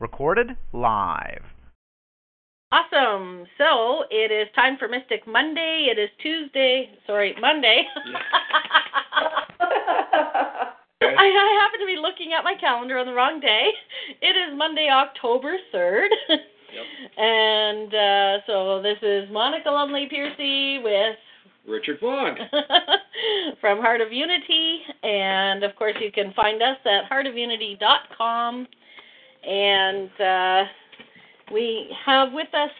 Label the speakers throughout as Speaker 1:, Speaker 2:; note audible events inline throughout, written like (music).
Speaker 1: Recorded live.
Speaker 2: Awesome. So it is time for Mystic Monday. It is Tuesday. Sorry, Monday. (laughs) I, I happen to be looking at my calendar on the wrong day. It is Monday, October 3rd.
Speaker 3: Yep. (laughs)
Speaker 2: And uh, so this is Monica Lumley Piercey with
Speaker 3: Richard Vaughn. (laughs)
Speaker 2: from Heart of Unity. And of course, you can find us at heartofunity.com. And uh, we have with us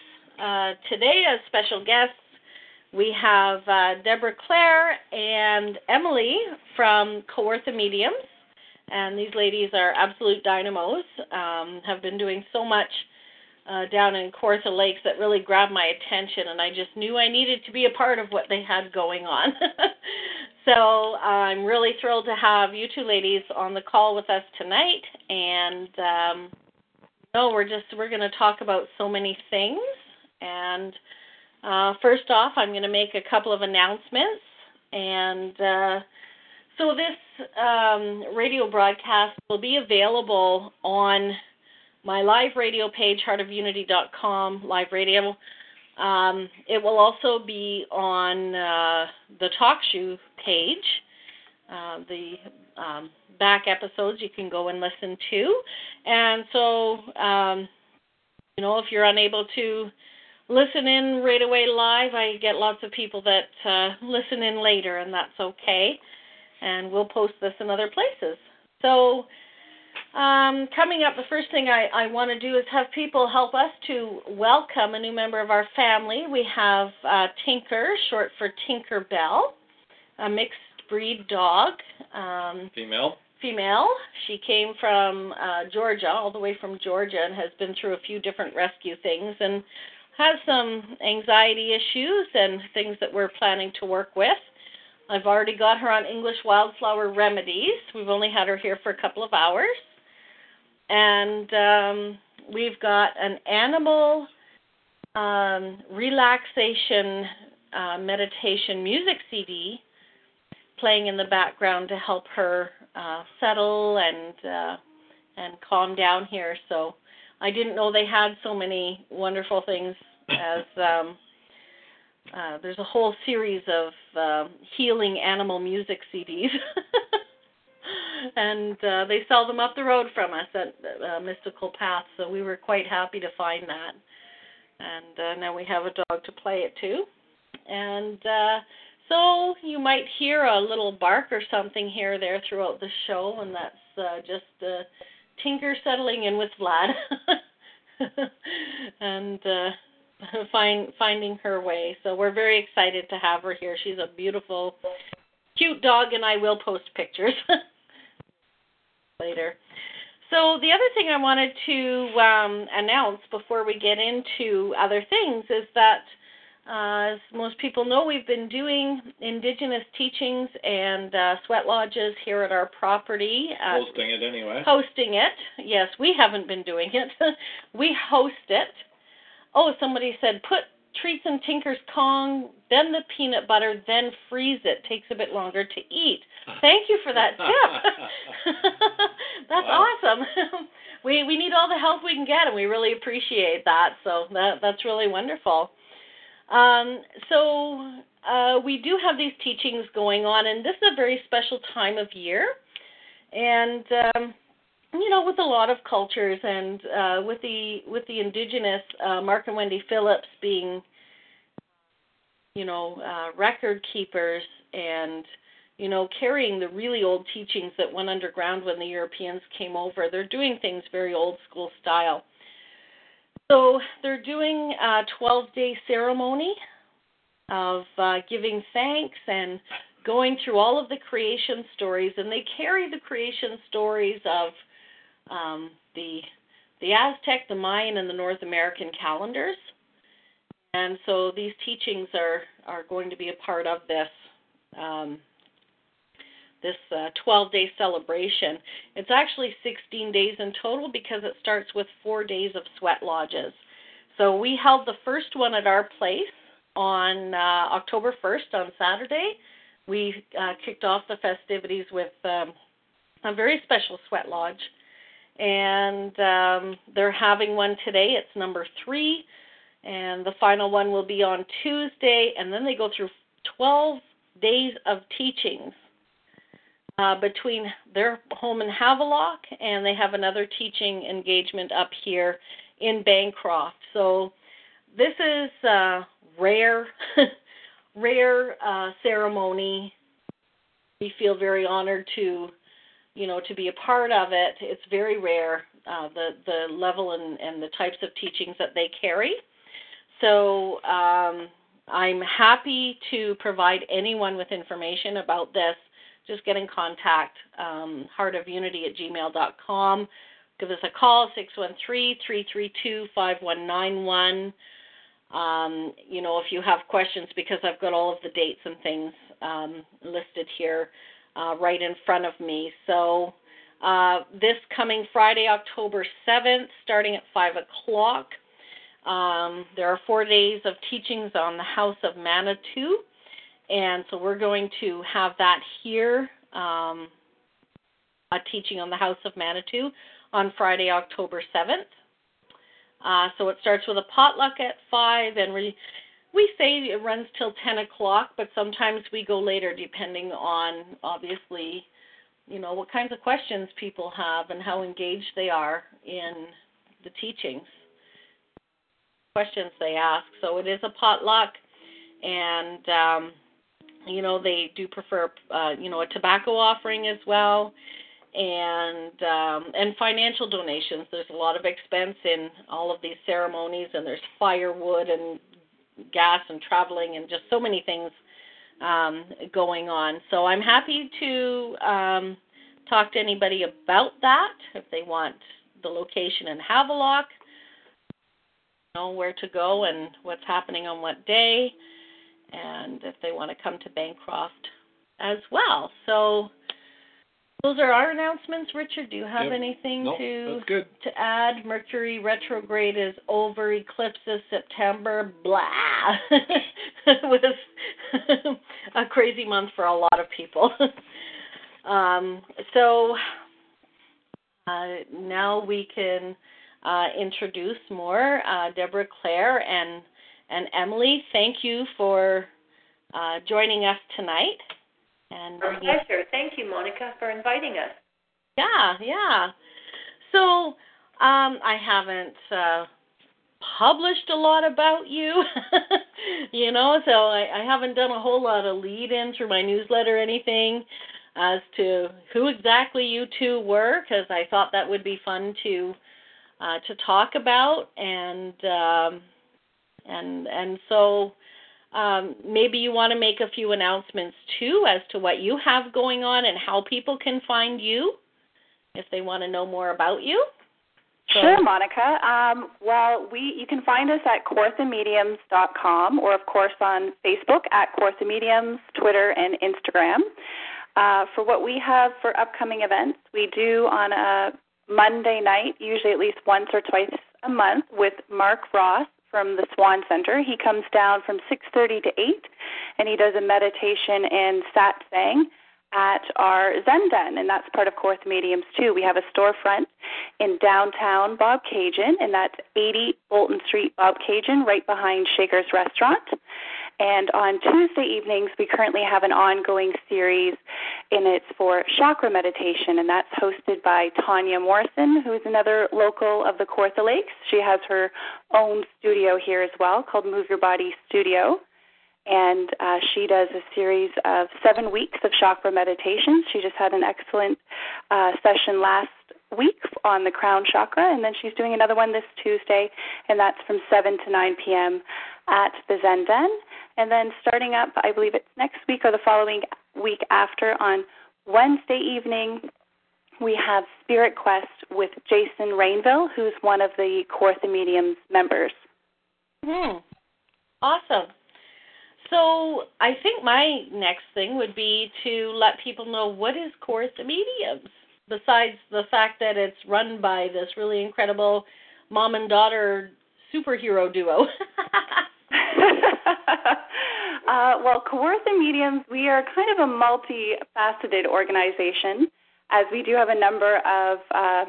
Speaker 2: uh, today as special guests, we have uh, Deborah Clare and Emalee from Kawartha Mediums. And these ladies are absolute dynamos, um, have been doing so much uh, down in Kawartha Lakes that really grabbed my attention, and I just knew I needed to be a part of what they had going on. (laughs) so I'm really thrilled to have you two ladies on the call with us tonight, and um, no, we're just we're going to talk about so many things. And uh, first off, I'm going to make a couple of announcements, and uh, so this um, radio broadcast will be available on my live radio page, heartofunity.com, live radio. Um, it will also be on uh, the TalkShoe page. Uh, the um, back episodes you can go and listen to. And so, um, you know, if you're unable to listen in right away live, I get lots of people that uh, listen in later, and that's okay. And we'll post this in other places. So, um, coming up, the first thing I, I want to do is have people help us to welcome a new member of our family. We have uh, Tinker, short for Tinker Bell, a mixed breed dog. Um,
Speaker 3: Female.
Speaker 2: female. She came from uh, Georgia, all the way from Georgia, and has been through a few different rescue things and has some anxiety issues and things that we're planning to work with. I've already got her on English wildflower remedies. We've only had her here for a couple of hours. And um, we've got an animal um, relaxation uh, meditation music CD playing in the background to help her uh, settle and uh, and calm down here. So I didn't know they had so many wonderful things as (coughs) um, uh, there's a whole series of uh, healing animal music CDs. (laughs) and uh, they sell them up the road from us at uh, Mystical Path, so we were quite happy to find that. And uh, now we have a dog to play it to. And uh, so you might hear a little bark or something here or there throughout the show, and that's uh, just uh, Tinker settling in with Vlad (laughs) and uh, (laughs) find finding her way. So we're very excited to have her here. She's a beautiful, cute dog, and I will post pictures (laughs) later. So the other thing I wanted to um, announce before we get into other things is that uh, as most people know, we've been doing Indigenous teachings and uh, sweat lodges here at our property. Uh,
Speaker 3: Hosting it anyway.
Speaker 2: Hosting it. Yes, we haven't been doing it. (laughs) we host it. Oh, somebody said put treats in Tinker's Kong, then the peanut butter, then freeze it. Takes a bit longer to eat. Thank you for that tip. (laughs) That's
Speaker 3: Wow.
Speaker 2: awesome. (laughs) we we need all the help we can get, and we really appreciate that. So that that's really wonderful. Um, so uh, we do have these teachings going on, and this is a very special time of year. And um, you know, with a lot of cultures, and uh, with the with the indigenous uh, Mark and Wendy Phillips being, you know, uh, record keepers and you know carrying the really old teachings that went underground when the Europeans came over. They're doing things very old school style. So they're doing a 12 day ceremony of uh, giving thanks and going through all of the creation stories, and they carry the creation stories of um, the the Aztec, the Mayan, and the North American calendars. And so these teachings are are going to be a part of this um, this uh, 12 day celebration. It's actually 16 days in total because it starts with four days of sweat lodges. So we held the first one at our place on uh, October 1st on Saturday. We uh, kicked off the festivities with um, a very special sweat lodge, and um, they're having one today. It's number three, and the final one will be on Tuesday, and then they go through 12 days of teachings uh, between their home in Havelock, and they have another teaching engagement up here in Bancroft. So this is uh, rare, (laughs) rare uh, ceremony. We feel very honored to, you know, to be a part of it. It's very rare uh, the the level and, and the types of teachings that they carry. So um, I'm happy to provide anyone with information about this. Just get in contact, um, heartofunity at gmail.com. Give us a call, 613 332 5191. Um, you know, if you have questions, because I've got all of the dates and things um, listed here uh, right in front of me. So, uh, this coming Friday, October 7th, starting at 5 o'clock, um, there are four days of teachings on the House of Manitou. And so we're going to have that here, um, a teaching on the House of Manitou on Friday, October 7th. Uh, so it starts with a potluck at 5, and we, we say it runs till 10 o'clock, but sometimes we go later depending on, obviously, you know, what kinds of questions people have and how engaged they are in the teachings, questions they ask. So it is a potluck, and, um, you know, they do prefer, uh, you know, a tobacco offering as well and um, and financial donations. There's a lot of expense in all of these ceremonies, and there's firewood and gas and traveling and just so many things um, going on. So I'm happy to um, talk to anybody about that if they want the location in Havelock, know where to go and what's happening on what day, and if they want to come to Bancroft as well. So those are our announcements. Richard, do you have
Speaker 3: Yep.
Speaker 2: anything
Speaker 3: Nope,
Speaker 2: to to add? Mercury retrograde is over. Eclipses September. Blah. (laughs) it was a crazy month for a lot of people. (laughs) um, so uh, now we can uh, introduce more uh, Deborah Claire and and Emalee. Thank you for uh, joining us tonight. And
Speaker 4: Our pleasure. Thank you, Monica, for inviting us.
Speaker 2: yeah, yeah. So um, I haven't uh, published a lot about you, (laughs) you know, so I, I haven't done a whole lot of lead in through my newsletter or anything as to who exactly you two were, because I thought that would be fun to uh, to talk about, and um, and and so um, maybe you want to make a few announcements too as to what you have going on and how people can find you if they want to know more about you. So-
Speaker 5: Sure, Monica. Um, well, we you can find us at kawarthamediums.com or, of course, on Facebook at Kawartha Mediums, Twitter, and Instagram. Uh, for what we have for upcoming events, we do on a Monday night, usually at least once or twice a month, with Mark Ross from the Swan Center. He comes down from 6:30 to 8, and he does a meditation and satsang at our Zen Den, and that's part of Kawartha Mediums too. We have a storefront in downtown Bobcaygeon, and that's 80 Bolton Street, Bobcaygeon, right behind Shaker's Restaurant. And on Tuesday evenings, we currently have an ongoing series, and it's for chakra meditation, and that's hosted by Tanya Morrison, who's another local of the Kawartha Lakes. She has her own studio here as well called Move Your Body Studio and uh, she does a series of seven weeks of chakra meditations. She just had an excellent uh, session last week on the crown chakra, and then she's doing another one this Tuesday, and that's from 7 to 9 p.m. at the Zen Den. And then starting up, I believe it's next week or the following week after on Wednesday evening, we have Spirit Quest with Jason Rainville, who's one of the Kawartha Mediums members.
Speaker 2: Hmm. Awesome. So I think my next thing would be to let people know what is Kawartha Mediums, besides the fact that it's run by this really incredible mom and daughter superhero duo. (laughs) (laughs)
Speaker 5: uh, well, Kawartha Mediums, we are kind of a multifaceted organization, as we do have a number of uh,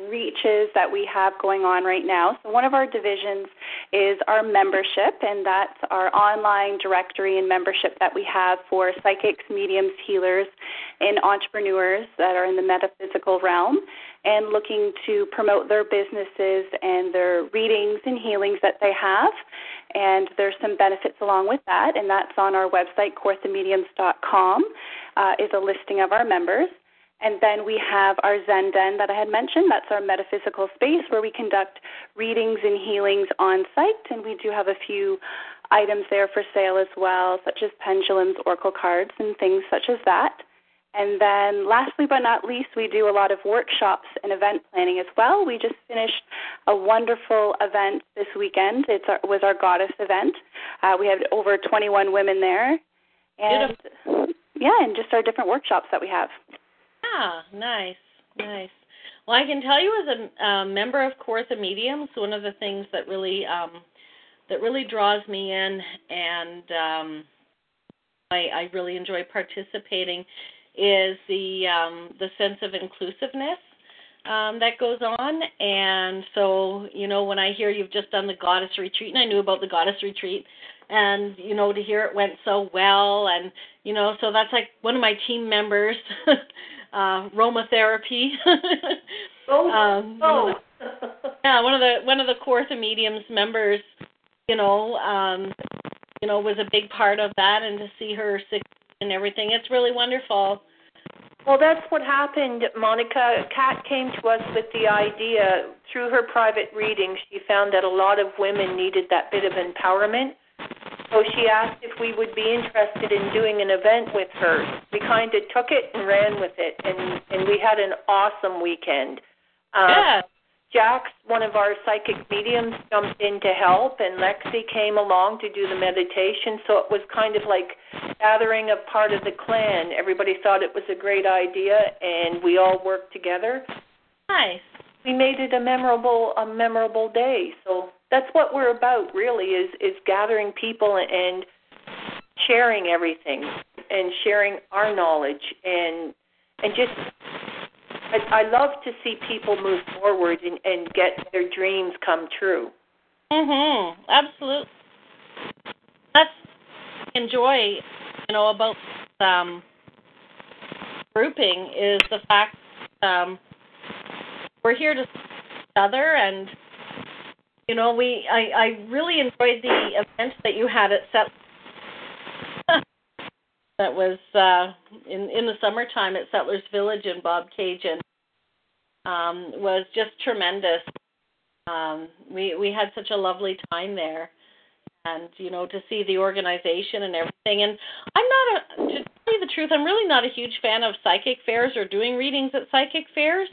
Speaker 5: reaches that we have going on right now. So, one of our divisions is our membership, and that's our online directory and membership that we have for psychics, mediums, healers, and entrepreneurs that are in the metaphysical realm and looking to promote their businesses and their readings and healings that they have. And there's some benefits along with that, and that's on our website, kawarthamediums.com, uh, is a listing of our members. And then we have our Zen Den that I had mentioned. That's our metaphysical space where we conduct readings and healings on site. And we do have a few items there for sale as well, such as pendulums, oracle cards, and things such as that. And then, lastly but not least, we do a lot of workshops and event planning as well. We just finished a wonderful event this weekend. It was our goddess event. Uh, we had over 21 women there, and
Speaker 2: Beautiful.
Speaker 5: yeah, and just our different workshops that we have.
Speaker 2: Ah, nice, nice. Well, I can tell you as a uh, member of Kawartha Mediums, one of the things that really um, that really draws me in, and um, I, I really enjoy participating is the um, the sense of inclusiveness um, that goes on. And so, you know, when I hear you've just done the goddess retreat, and I knew about the goddess retreat, and you know, to hear it went so well, and you know, so that's like one of my team members, (laughs) uh, aromatherapy. (laughs)
Speaker 4: Oh, (laughs)
Speaker 2: um,
Speaker 4: oh.
Speaker 2: yeah, one of the one of the Kawartha Mediums members, you know, um, you know, was a big part of that, and to see her succeed and everything, it's really wonderful.
Speaker 4: Well, that's what happened, Monica. Kat came to us with the idea through her private reading. She found that a lot of women needed that bit of empowerment. So she asked if we would be interested in doing an event with her. We kind of took it and ran with it, and and we had an awesome weekend. Um,
Speaker 2: yeah.
Speaker 4: Jax, one of our psychic mediums, jumped in to help, and Lexi came along to do the meditation. So it was kind of like gathering of part of the clan. Everybody thought it was a great idea, and we all worked together.
Speaker 2: Nice.
Speaker 4: We made it a memorable, a memorable day. So that's what we're about, really, is is gathering people and sharing everything, and sharing our knowledge, and and just I, I love to see people move forward and, and get their dreams come true.
Speaker 2: Mhm. Absolutely. That's enjoy, you know, about um grouping is the fact um we're here to each other and you know, we I I really enjoyed the event that you had at Set (laughs) that was uh in in the summertime at Settlers Village in Bob Cajun um was just tremendous. Um we we had such a lovely time there and you know to see the organization and everything and I'm not a to tell you the truth I'm really not a huge fan of psychic fairs or doing readings at psychic fairs.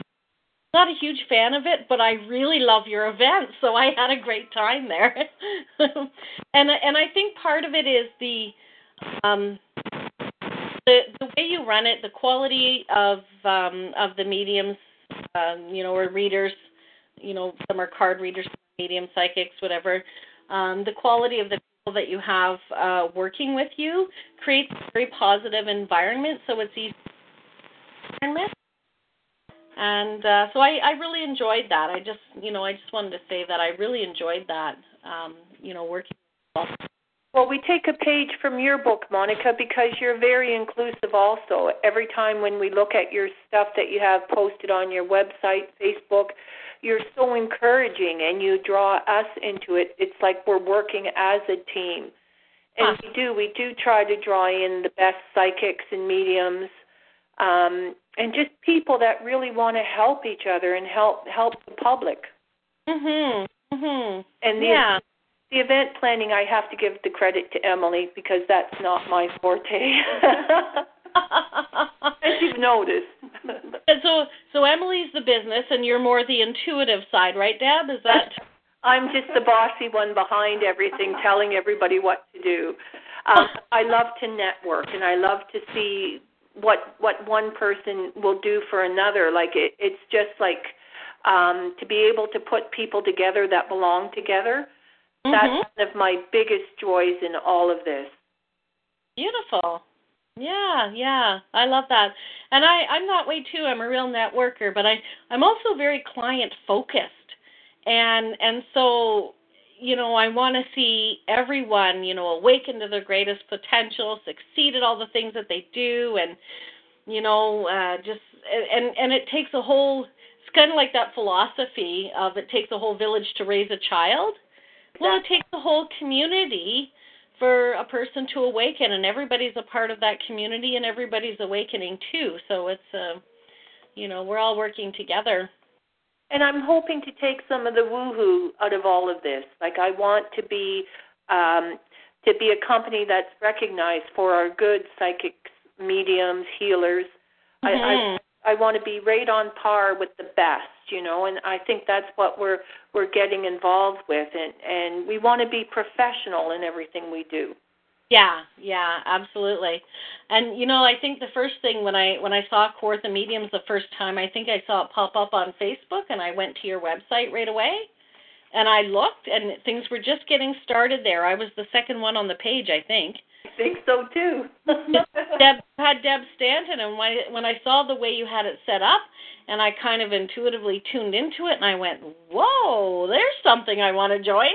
Speaker 2: Not a huge fan of it, but I really love your event, so I had a great time there. (laughs) and and I think part of it is the um the the way you run it, the quality of um, of the mediums, um, you know, or readers, you know, some are card readers, medium psychics, whatever. Um, the quality of the people that you have uh, working with you creates a very positive environment, so it's easy. Environment. And uh, so I, I really enjoyed that. I just, you know, I just wanted to say that I really enjoyed that. Um, you know, working.
Speaker 4: Well, we take a page from your book, Monica, because you're very inclusive also. Every time when we look at your stuff that you have posted on your website, Facebook, you're so encouraging and you draw us into it. It's like we're working as a team. And
Speaker 2: Huh.
Speaker 4: we do, we do try to draw in the best psychics and mediums, um, and just people that really want to help each other and help help the public.
Speaker 2: Mhm. Mhm.
Speaker 4: And the
Speaker 2: yeah.
Speaker 4: the event planning, I have to give the credit to Emalee because that's not my forte. (laughs) As you've noticed. (laughs)
Speaker 2: and so, so Emalee's the business, and you're more the intuitive side, right, Deb? Is that? (laughs)
Speaker 4: I'm just the bossy one behind everything, telling everybody what to do. Um, I love to network, and I love to see what what one person will do for another. Like it, it's just like um, to be able to put people together that belong together.
Speaker 2: Mhm.
Speaker 4: That's one of my biggest joys in all of this.
Speaker 2: Beautiful. Yeah, yeah. I love that. And I I'm that way too. I'm a real networker, but I I'm also very client focused. And and so you know, I want to see everyone, you know, awaken to their greatest potential, succeed at all the things that they do and you know, uh just and and it takes a whole it's kind of like that philosophy of it takes a whole village to raise a child. Well, it takes a whole community for a person to awaken and everybody's a part of that community and everybody's awakening too so it's uh you know we're all working together
Speaker 4: And I'm hoping to take some of the woohoo out of all of this. Like I want to be um, to be a company that's recognized for our good psychics, mediums, healers. I, I
Speaker 2: Mhm.
Speaker 4: I want to be right on par with the best, you know, and I think that's what we're we're getting involved with, and and we want to be professional in everything we do.
Speaker 2: Yeah yeah absolutely and you know i think the first thing when i when i saw Kawartha mediums the first time i think i saw it pop up on facebook and i went to your website right away and i looked and things were just getting started there i was the second one on the page i think
Speaker 4: I think so too. (laughs)
Speaker 2: Deb had Deb Stanton, and when I, when I saw the way you had it set up, and I kind of intuitively tuned into it, and I went, "Whoa, there's something I want to join."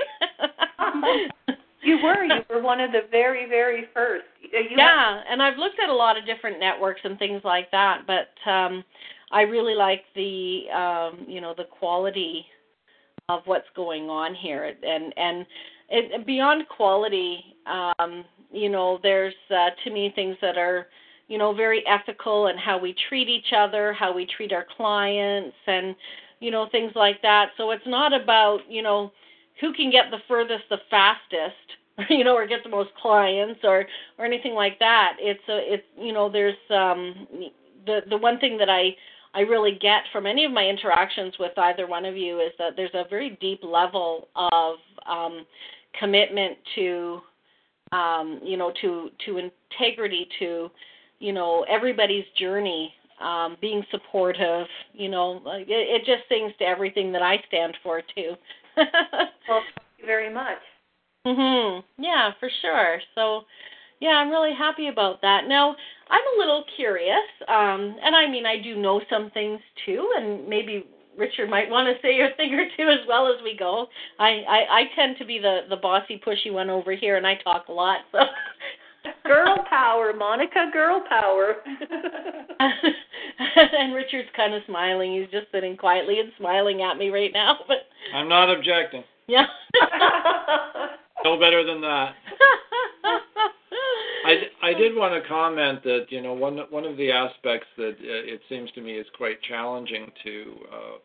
Speaker 2: (laughs)
Speaker 4: you were. You were one of the very very first. You
Speaker 2: yeah, and I've looked at a lot of different networks and things like that, but um I really like the um you know the quality of what's going on here. And and it, beyond quality um you know there's uh, to me things that are you know very ethical and how we treat each other how we treat our clients and you know things like that. So it's not about you know who can get the furthest the fastest (laughs) you know or get the most clients or or anything like that. It's a it's you know there's um the the one thing that i i really get from any of my interactions with either one of you is that there's a very deep level of um commitment to um you know to to integrity to you know everybody's journey um being supportive you know it, it just sings to everything that i stand for too (laughs)
Speaker 4: Well, thank you very much.
Speaker 2: Mhm. Yeah, for sure. So, yeah, I'm really happy about that. Now, I'm a little curious, um, and I mean, I do know some things too, and maybe Richard might want to say a thing or two as well as we go. I I, I tend to be the the bossy, pushy one over here, and I talk a lot. So. (laughs)
Speaker 4: Girl power, Monica, girl power. (laughs)
Speaker 2: and Richard's kind of smiling. He's just sitting quietly and smiling at me right now. But
Speaker 3: I'm not objecting.
Speaker 2: yeah. (laughs)
Speaker 3: No better than that. (laughs) I, I did want to comment that you know one one of the aspects that uh, it seems to me is quite challenging to uh,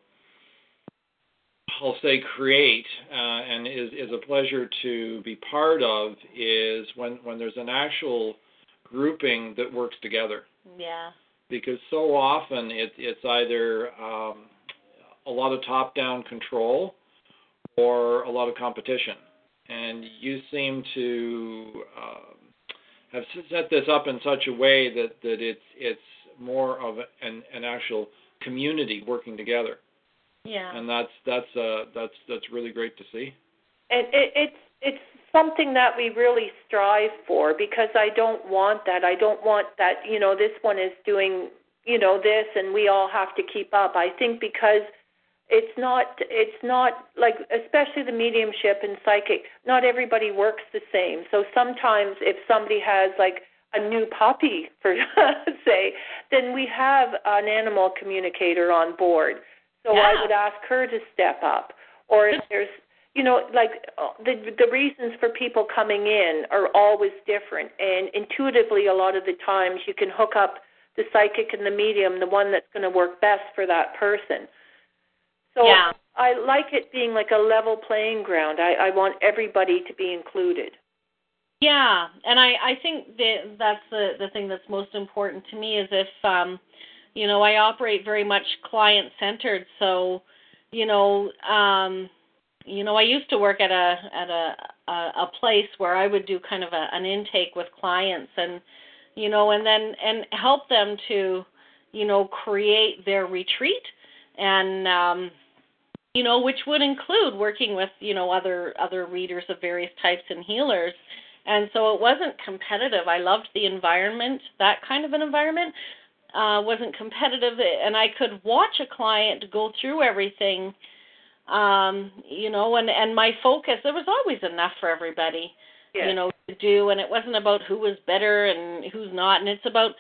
Speaker 3: I'll say create uh, and is is a pleasure to be part of is when when there's an actual grouping that works together
Speaker 2: yeah.
Speaker 3: because so often it, it's either um, a lot of top-down control or a lot of competition. And you seem to um, have set this up in such a way that, that it's it's more of an, an actual community working together,
Speaker 2: Yeah.
Speaker 3: and that's that's uh, that's that's really great to see.
Speaker 4: And it, it's it's something that we really strive for because I don't want that. I don't want that. You know, this one is doing you know this, and we all have to keep up. I think because it's not it's not like especially the mediumship and psychic. Not everybody works the same. So sometimes if somebody has like a new puppy, for (laughs) say, then we have an animal communicator on board. So I would ask her to step up. Or if there's you know, like uh, the the reasons for people coming in are always different, and intuitively, a lot of the times you can hook up the psychic and the medium, the one that's going to work best for that person. So
Speaker 2: Yeah.
Speaker 4: I like it being like a level playing ground. I, I want everybody to be included.
Speaker 2: Yeah, and I I think that that's the the thing that's most important to me is if um you know I operate very much client centered, so you know um you know I used to work at a at a a, place where I would do kind of a, an intake with clients and you know and then and help them to you know create their retreat and um you know which would include working with you know other other readers of various types and healers. And so it wasn't competitive. I loved the environment that kind of an environment uh wasn't competitive and i could watch a client go through everything um you know and and my focus there was always enough for everybody
Speaker 4: Yes.
Speaker 2: you know to do and it wasn't about who was better and who's not and it's about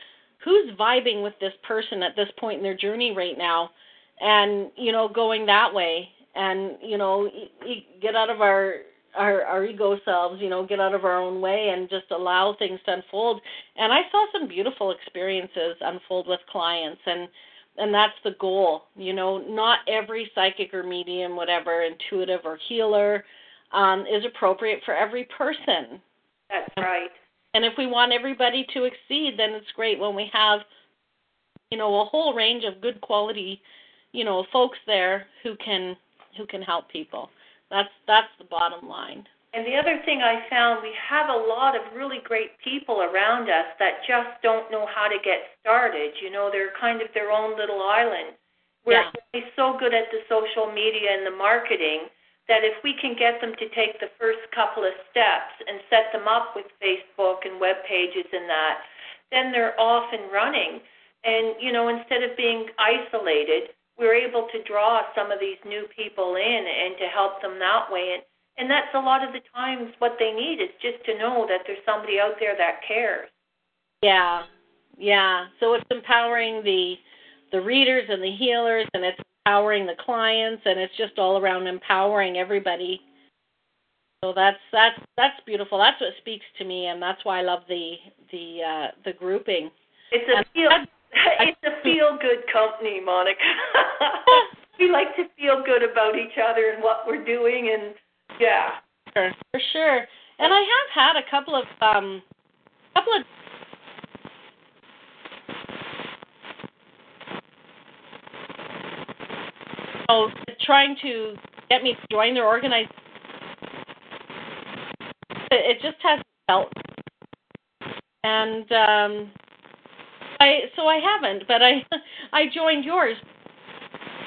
Speaker 2: who's vibing with this person at this point in their journey right now and you know going that way and you know y- y- get out of our our our ego selves you know get out of our own way and just allow things to unfold and i saw some beautiful experiences unfold with clients and and that's the goal you know not every psychic or medium whatever intuitive or healer um is appropriate for every person
Speaker 4: That's right.
Speaker 2: and if we want everybody to exceed, then it's great when we have, you know, a whole range of good quality, you know, folks there who can who can help people. That's that's the bottom line.
Speaker 4: And the other thing I found, we have a lot of really great people around us that just don't know how to get started. You know, they're kind of their own little island. We're
Speaker 2: Yeah.
Speaker 4: so good at the social media and the marketing that if we can get them to take the first couple of steps and set them up with Facebook and web pages and that, then they're off and running. And, you know, instead of being isolated, we're able to draw some of these new people in and to help them that way. And, and that's a lot of the times what they need is just to know that there's somebody out there that cares.
Speaker 2: Yeah. Yeah. So it's empowering the the readers and the healers and it's empowering the clients and it's just all around empowering everybody. So that's that's that's beautiful. That's what speaks to me and that's why I love the the uh the grouping.
Speaker 4: It's a feel (laughs) it's a feel good company, Monica. (laughs) we like to feel good about each other and what we're doing and yeah.
Speaker 2: Sure, for sure. And I have had a couple of um couple of oh, trying to get me to join their organization. It it just hasn't felt. And um I so I haven't, but I (laughs) I joined yours.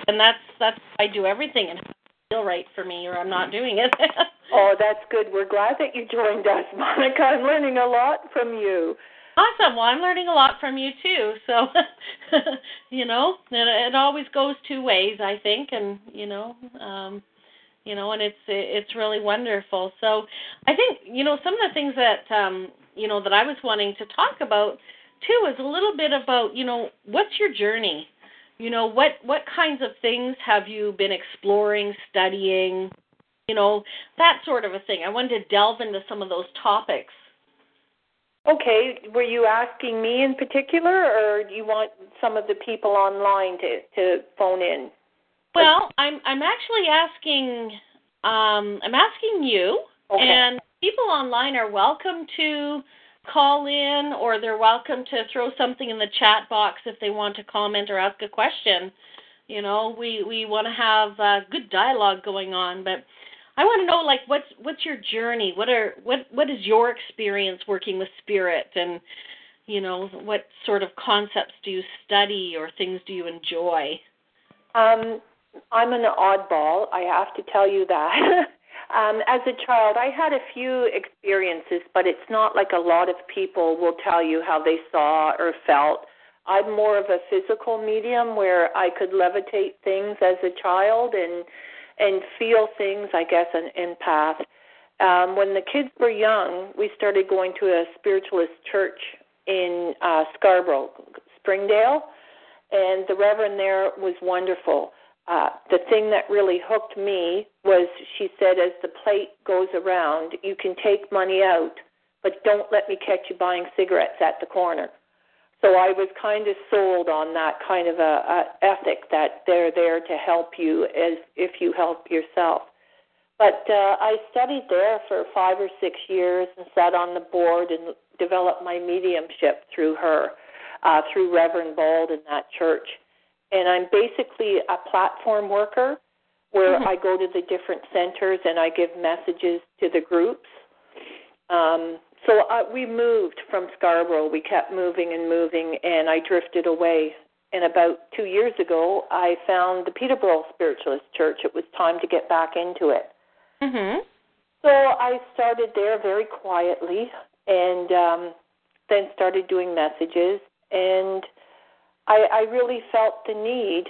Speaker 2: And that's that's I do everything and it has to feel right for me or I'm not doing it. (laughs)
Speaker 4: Oh, that's good. We're glad that you joined us, (laughs) Monica. I'm learning a lot from you.
Speaker 2: Awesome. Well, I'm learning a lot from you too. So, you know, it, it always goes two ways, I think, and you know, um, you know, and it's it's really wonderful. So, I think you know some of the things that um, you know that I was wanting to talk about too is a little bit about you know what's your journey. You know what what kinds of things have you been exploring, studying, you know that sort of a thing. I wanted to delve into some of those topics.
Speaker 4: Okay, were you asking me in particular, or do you want some of the people online to to phone in?
Speaker 2: Well, I'm I'm actually asking um I'm asking you
Speaker 4: Okay.
Speaker 2: and people online are welcome to call in or they're welcome to throw something in the chat box if they want to comment or ask a question. You know, we we want to have uh, good dialogue going on, but I want to know like what's what's your journey? What are what what is your experience working with spirit and you know, what sort of concepts do you study or things do you enjoy?
Speaker 4: Um, I'm an oddball. I have to tell you that. (laughs) um, as a child, I had a few experiences, but it's not like a lot of people will tell you how they saw or felt. I'm more of a physical medium where I could levitate things as a child and and feel things, I guess, an empath. Um, when the kids were young, we started going to a spiritualist church in uh, Scarborough, Springdale, and the reverend there was wonderful. Uh, the thing that really hooked me was she said, as the plate goes around, you can take money out, but don't let me catch you buying cigarettes at the corner. So I was kind of sold on that kind of a, a ethic that they're there to help you as if you help yourself. But uh, I studied there for five or six years and sat on the board and developed my mediumship through her, uh, through Reverend Bald in that church. And I'm basically a platform worker where
Speaker 2: Mhm.
Speaker 4: I go to the different centers and I give messages to the groups. Um, so uh, we moved from Scarborough. We kept moving and moving, and I drifted away. And about two years ago, I found the Peterborough Spiritualist Church. It was time to get back into it.
Speaker 2: Mhm.
Speaker 4: So I started there very quietly, and um, then started doing messages. And I, I really felt the need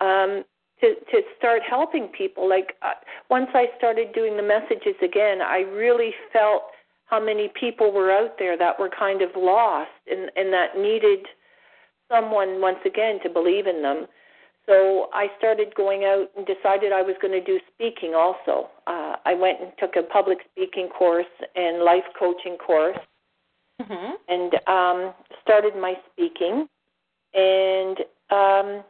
Speaker 4: um, to to start helping people. Like uh, once I started doing the messages again, I really felt how many people were out there that were kind of lost and and that needed someone once again to believe in them. So I started going out and decided I was going to do speaking also. Uh, I went and took a public speaking course and life coaching course
Speaker 2: Mhm.
Speaker 4: and um, started my speaking and um,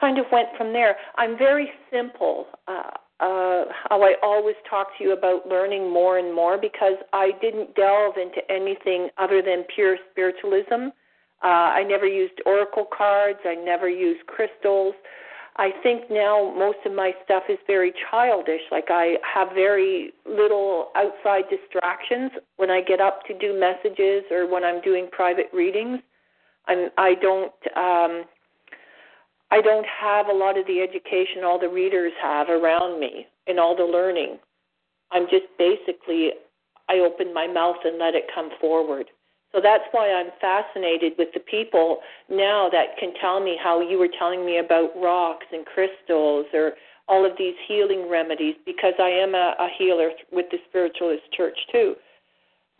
Speaker 4: kind of went from there. I'm very simple. Uh, uh, how I always talk to you about learning more and more because I didn't delve into anything other than pure spiritualism. Uh, I never used oracle cards. I never used crystals. I think now most of my stuff is very childish. Like I have very little outside distractions when I get up to do messages or when I'm doing private readings. I'm I don't um I don't have a lot of the education all the readers have around me and all the learning. I'm just basically I open my mouth and let it come forward. So that's why I'm fascinated with the people now that can tell me how you were telling me about rocks and crystals or all of these healing remedies because I am a, a healer with the spiritualist church too.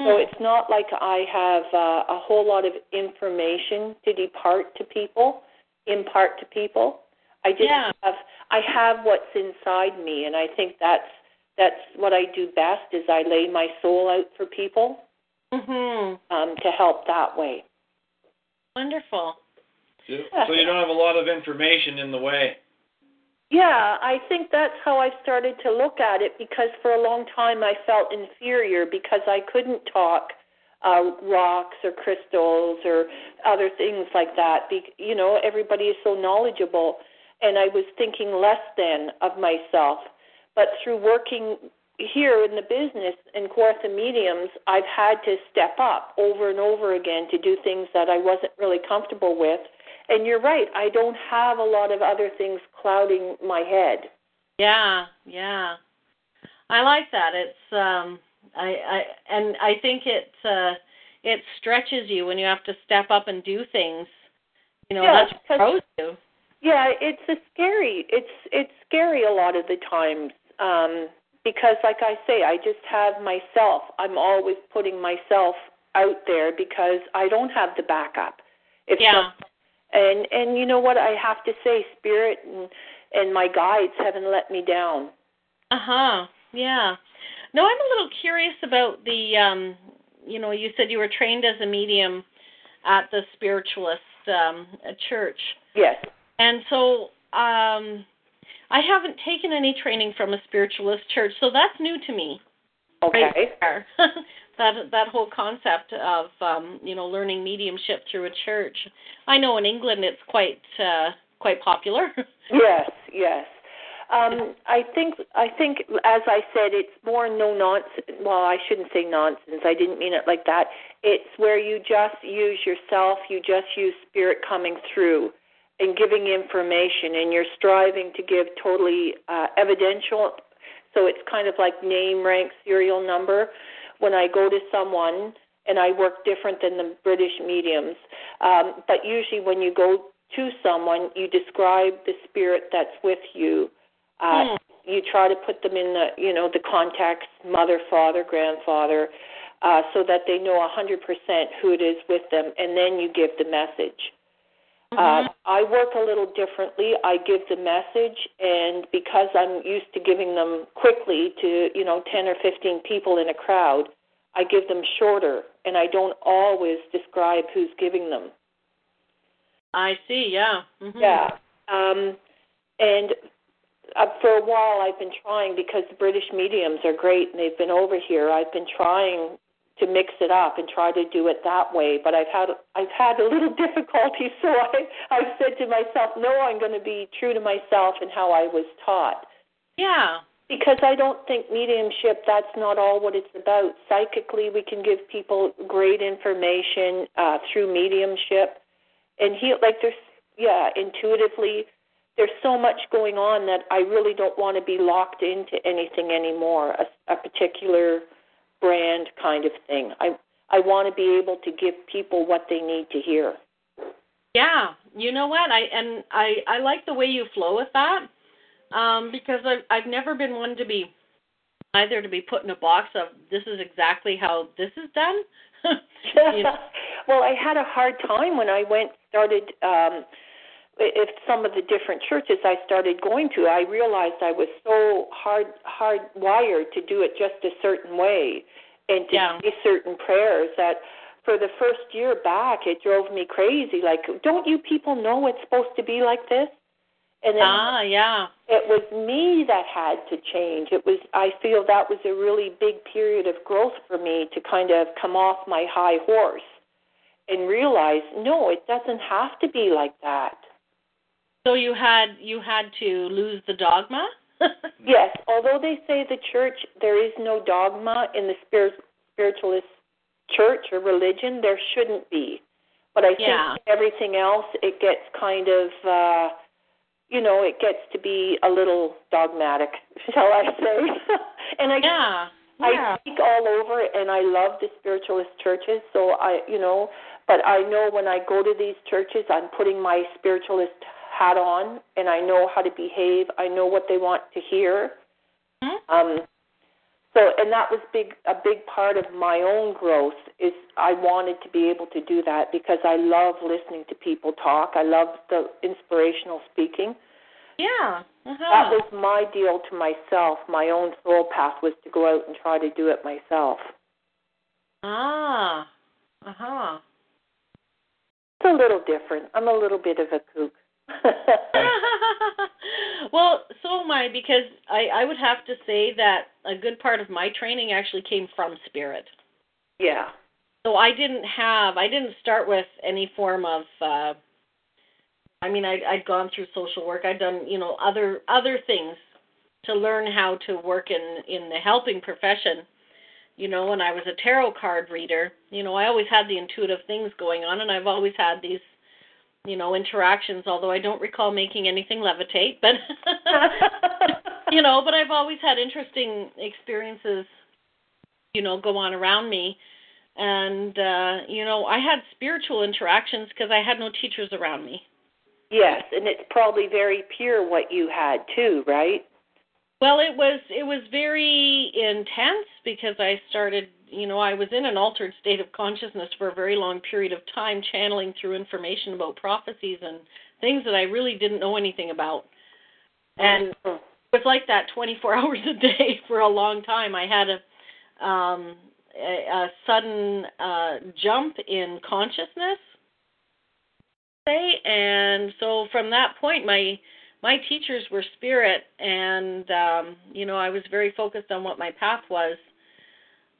Speaker 4: So it's not like I have uh, a whole lot of information to depart to people, impart to people. I just
Speaker 2: Yeah.
Speaker 4: have I have what's inside me, and I think that's that's what I do best is I lay my soul out for people
Speaker 2: Mhm.
Speaker 4: um, to help that way.
Speaker 2: Wonderful.
Speaker 3: So (laughs) so you don't have a lot of information in the way.
Speaker 4: Yeah, I think that's how I started to look at it because for a long time I felt inferior because I couldn't talk uh, rocks or crystals or other things like that. Be, you know, everybody is so knowledgeable, and I was thinking less than of myself. But through working here in the business in Kawartha Mediums, I've had to step up over and over again to do things that I wasn't really comfortable with. And you're right, I don't have a lot of other things clouding my head.
Speaker 2: Yeah, yeah. I like that. It's um I I and I think it uh it stretches you when you have to step up and do things. You know,
Speaker 4: Yeah,
Speaker 2: that's pros do.
Speaker 4: Yeah, it's a scary. It's it's scary a lot of the times um, because, like I say, I just have myself. I'm always putting myself out there because I don't have the backup. If
Speaker 2: Yeah.
Speaker 4: And and you know what I have to say, spirit and and my guides haven't let me down.
Speaker 2: Uh-huh. Yeah. No, I'm a little curious about the um you know, you said you were trained as a medium at the spiritualist um church.
Speaker 4: Yes.
Speaker 2: And so um I haven't taken any training from a spiritualist church, so that's new to me.
Speaker 4: Okay.
Speaker 2: Right. (laughs) that that whole concept of um, you know, learning mediumship through a church. I know in England it's quite uh quite popular. (laughs)
Speaker 4: Yes, yes. Um, I think I think as I said, it's more no nonsense. Well, I shouldn't say nonsense. I didn't mean it like that. It's where you just use yourself. You just use spirit coming through and giving information, and you're striving to give totally uh, evidential. So it's kind of like name, rank, serial number. When I go to someone, and I work different than the British mediums, um, but usually when you go to someone, you describe the spirit that's with you. Uh,
Speaker 2: Hmm.
Speaker 4: You try to put them in the, you know, the context, mother, father, grandfather, uh, so that they know a 100% who it is with them, and then you give the message. Uh, I work a little differently. I give the message, and because I'm used to giving them quickly to, you know, 10 or 15 people in a crowd, I give them shorter, and I don't always describe who's giving them.
Speaker 2: I see, yeah. Mhm.
Speaker 4: Yeah. Um, and uh, for a while I've been trying because the British mediums are great and they've been over here. I've been trying to mix it up and try to do it that way, but I've had I've had a little (laughs) difficulty. So I I've said to myself, no, I'm going to be true to myself and how I was taught.
Speaker 2: Yeah.
Speaker 4: Because I don't think mediumship that's not all what it's about. Psychically, we can give people great information uh, through mediumship, and he like there's yeah intuitively there's so much going on that I really don't want to be locked into anything anymore, a, a particular brand kind of thing. I I want to be able to give people what they need to hear.
Speaker 2: Yeah, you know what? I and I I like the way you flow with that. Um because I've I've never been one to be either to be put in a box of this is exactly how this is done. (laughs) you know? (laughs)
Speaker 4: well, I had a hard time when I went started um if some of the different churches I started going to, I realized I was so hard hard wired to do it just a certain way and to
Speaker 2: yeah.
Speaker 4: say certain prayers that for the first year back it drove me crazy. Like, don't you people know it's supposed to be like this? And then
Speaker 2: ah, yeah.
Speaker 4: It was me that had to change. It was I feel that was a really big period of growth for me to kind of come off my high horse and realize no, it doesn't have to be like that.
Speaker 2: So you had you had to lose the dogma? (laughs)
Speaker 4: yes, although they say the church there is no dogma in the spirit, spiritualist church or religion, there shouldn't be. But I think
Speaker 2: yeah.
Speaker 4: everything else it gets kind of uh you know, it gets to be a little dogmatic, (laughs) shall I say. (laughs) and I
Speaker 2: yeah.
Speaker 4: I speak all over and I love the spiritualist churches, so I you know, but I know when I go to these churches I'm putting my spiritualist hat on and I know how to behave. I know what they want to hear.
Speaker 2: Mm-hmm.
Speaker 4: Um, so, and that was big a big part of my own growth. Is I wanted to be able to do that because I love listening to people talk. I love the inspirational speaking.
Speaker 2: Yeah. Uh-huh.
Speaker 4: That was my deal to myself. My own soul path was to go out and try to do it myself.
Speaker 2: Ah. Uh huh.
Speaker 4: It's a little different. I'm a little bit of a kook. (laughs)
Speaker 2: well, so am I because I, I would have to say that a good part of my training actually came from spirit.
Speaker 4: Yeah.
Speaker 2: So I didn't have I didn't start with any form of uh I mean I'd I'd gone through social work, I'd done, you know, other other things to learn how to work in in the helping profession. You know, when I was a tarot card reader, you know, I always had the intuitive things going on and I've always had these you know interactions although i don't recall making anything levitate but (laughs) you know but i've always had interesting experiences you know go on around me. And uh you know i had spiritual interactions because i had no teachers around me.
Speaker 4: Yes and it's probably very pure what you had too right?
Speaker 2: Well it was it was very intense because i started you know, I was in an altered state of consciousness for a very long period of time, channeling through information about prophecies and things that I really didn't know anything about. And it was like that 24 (laughs) hours a day for a long time. I had a, um, a, a sudden uh, jump in consciousness, say, and so from that point, my my teachers were spirit, and um, you know, I was very focused on what my path was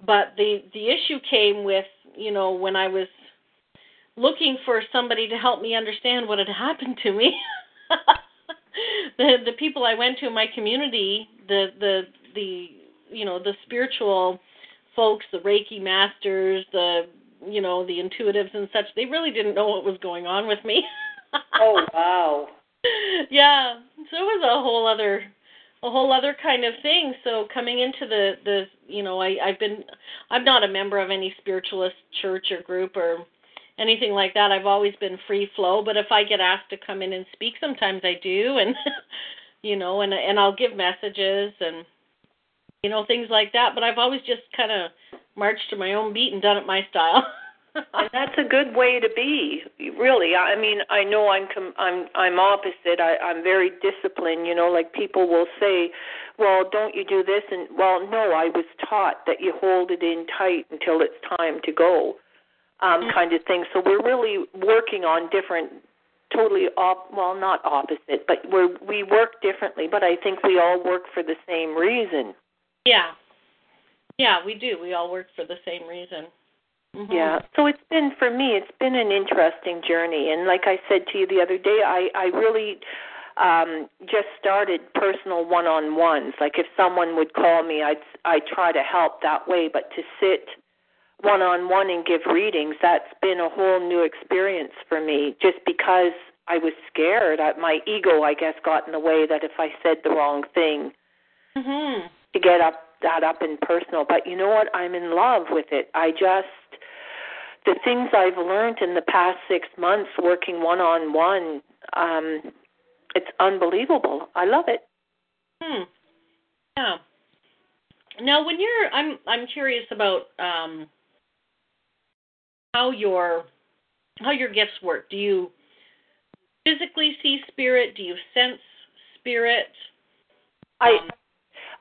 Speaker 2: but the the issue came with you know when I was looking for somebody to help me understand what had happened to me. (laughs) the the people I went to in my community, the the the you know the spiritual folks, the Reiki masters, the you know the intuitives and such, they really didn't know what was going on with me. (laughs)
Speaker 4: oh wow.
Speaker 2: Yeah, so it was a whole other a whole other kind of thing. So coming into the the you know I I've been I'm not a member of any spiritualist church or group or anything like that. I've always been free flow, but if I get asked to come in and speak, sometimes I do, (laughs) and you know, and and I'll give messages and you know things like that. But I've always just kind of marched to my own beat and done it my style. (laughs)
Speaker 4: and that's a good way to be really i mean i know i'm com- i'm i'm opposite i i'm very disciplined you know like people will say well don't you do this and well no i was taught that you hold it in tight until it's time to go um mm-hmm. kind of thing so we're really working on different totally op well not opposite, but we we work differently, but I think we all work for the same reason.
Speaker 2: Yeah. Yeah, we do. We all work for the same reason. Mm-hmm.
Speaker 4: Yeah. So it's been for me it's been an interesting journey and like I said to you the other day I I really um just started personal one-on-ones. Like if someone would call me I'd I try to help that way, but to sit one on one and give readings, that's been a whole new experience for me just because I was scared. I, my ego, I guess, got in the way that if I said the wrong thing
Speaker 2: Mhm.
Speaker 4: to get up that up in personal. But you know what? I'm in love with it. I just the things I've learned in the past six months working one on one, um, it's unbelievable. I love it.
Speaker 2: Hmm. Yeah. Now, when you're, I'm, I'm curious about um, how your, how your gifts work. Do you physically see spirit? Do you sense spirit?
Speaker 4: I
Speaker 2: Um,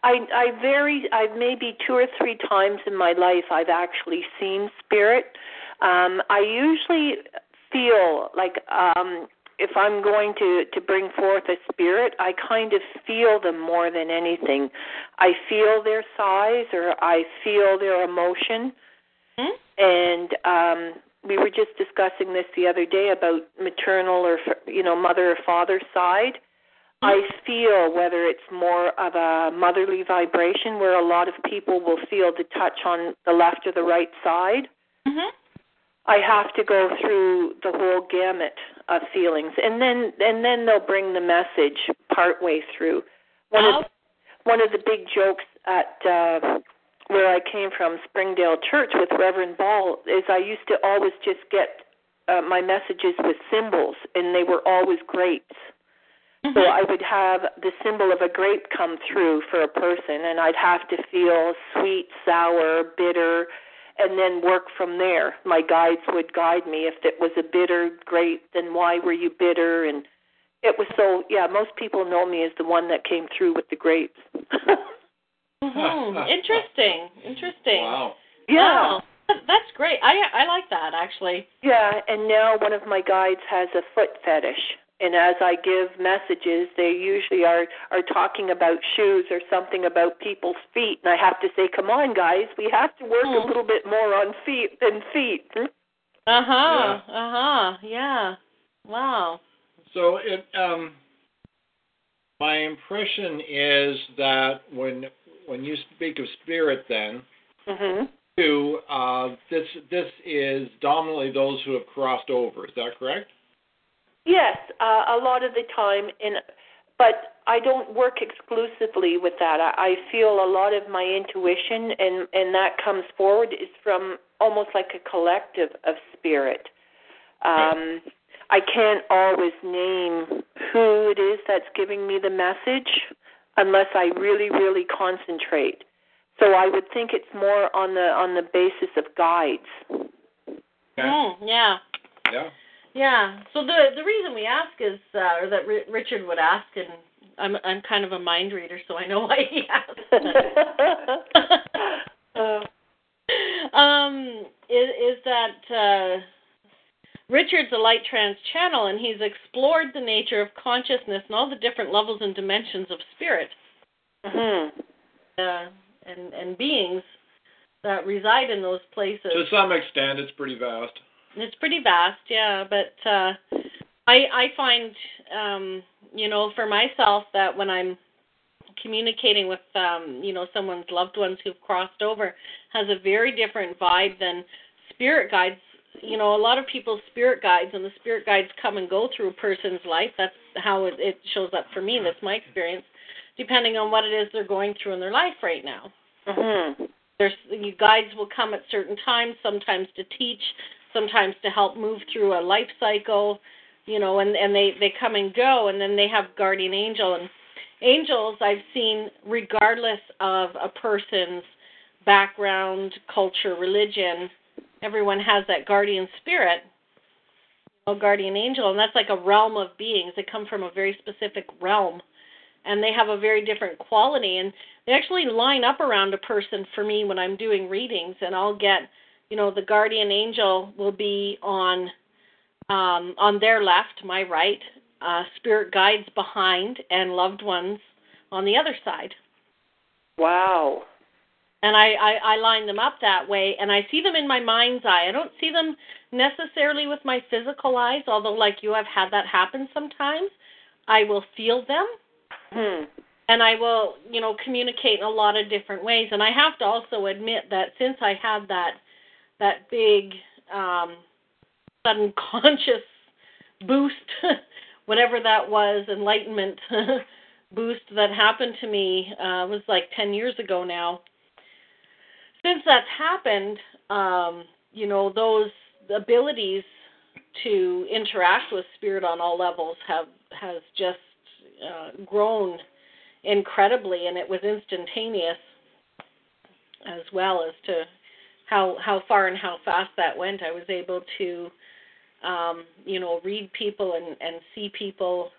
Speaker 4: I I very I maybe two or three times in my life I've actually seen spirit. Um I usually feel like um if I'm going to to bring forth a spirit, I kind of feel them more than anything. I feel their size or I feel their emotion.
Speaker 2: Hmm?
Speaker 4: And um we were just discussing this the other day about maternal or you know mother or father side. I feel whether it's more of a motherly vibration where a lot of people will feel the touch on the left or the right side.
Speaker 2: Mhm.
Speaker 4: I have to go through the whole gamut of feelings, and then and then they'll bring the message partway through. One
Speaker 2: Oh.
Speaker 4: of one of the big jokes at uh, where I came from, Springdale Church, with Reverend Ball, is I used to always just get uh, my messages with symbols, and they were always grapes. So
Speaker 2: Mhm.
Speaker 4: I would have the symbol of a grape come through for a person, and I'd have to feel sweet, sour, bitter, and then work from there. My guides would guide me. If it was a bitter grape, then why were you bitter? And it was so, yeah, most people know me as the one that came through with the grapes.
Speaker 2: Mhm. (laughs) Interesting. Interesting.
Speaker 3: Wow.
Speaker 4: yeah.
Speaker 2: Wow. That's great. I I like that actually.
Speaker 4: Yeah, and now one of my guides has a foot fetish. And as I give messages, they usually are are talking about shoes or something about people's feet, and I have to say, "Come on, guys, we have to work
Speaker 2: Hmm.
Speaker 4: a little bit more on feet than feet." Hmm?
Speaker 2: Uh huh. Uh huh. Yeah. Wow.
Speaker 3: So it um my impression is that when when you speak of spirit then
Speaker 4: Mm-hmm.
Speaker 3: too, uh this this is dominantly those who have crossed over, is that correct?
Speaker 4: Yes, uh, a lot of the time, in, but I don't work exclusively with that. I, I feel a lot of my intuition, and and that comes forward is from almost like a collective of spirit. Um, I can't always name who it is that's giving me the message unless I really, really concentrate. So I would think it's more on the on the basis of guides.
Speaker 3: Okay.
Speaker 2: Mm, yeah.
Speaker 3: Yeah.
Speaker 2: Yeah. So the the reason we ask is, uh, or that R- Richard would ask, and I'm I'm kind of a mind reader, so I know why he (laughs) asked. (laughs)
Speaker 4: Uh,
Speaker 2: um, is is that uh, Richard's a light trance channel, and he's explored the nature of consciousness and all the different levels and dimensions of spirit
Speaker 4: mhm.
Speaker 2: uh, and and beings that reside in those places.
Speaker 3: To some extent it's pretty vast.
Speaker 2: It's pretty vast, yeah. But uh, I I find um, you know for myself that when I'm communicating with um, you know someone's loved ones who've crossed over has a very different vibe than spirit guides. You know, a lot of people's spirit guides and the spirit guides come and go through a person's life. That's how it, it shows up for me. That's my experience, depending on what it is they're going through in their life right now
Speaker 4: Mhm.
Speaker 2: there's you guides will come at certain times sometimes to teach sometimes to help move through a life cycle you know and and they they come and go and then they have guardian angel. And angels i've seen regardless of a person's background culture religion everyone has that guardian spirit know, guardian angel and that's like a realm of beings. They come from a very specific realm and they have a very different quality. And they actually line up around a person for me when I'm doing readings and I'll get you know the guardian angel will be on um, on their left, my right, uh, spirit guides behind, and loved ones on the other side.
Speaker 4: Wow.
Speaker 2: And I, I, I line them up that way, and I see them in my mind's eye. I don't see them necessarily with my physical eyes, although, like you, I've had that happen sometimes. I will feel them,
Speaker 4: Hmm.
Speaker 2: and I will, you know, communicate in a lot of different ways. And I have to also admit that since I had that that big um, sudden (laughs) conscious boost, (laughs) whatever that was, enlightenment (laughs) boost that happened to me uh, was like ten years ago now. Since that's happened, um, you know, those abilities to interact with spirit on all levels have has just uh, grown incredibly, and it was instantaneous as well as to how how far and how fast that went. I was able to, um, you know, read people and and see people.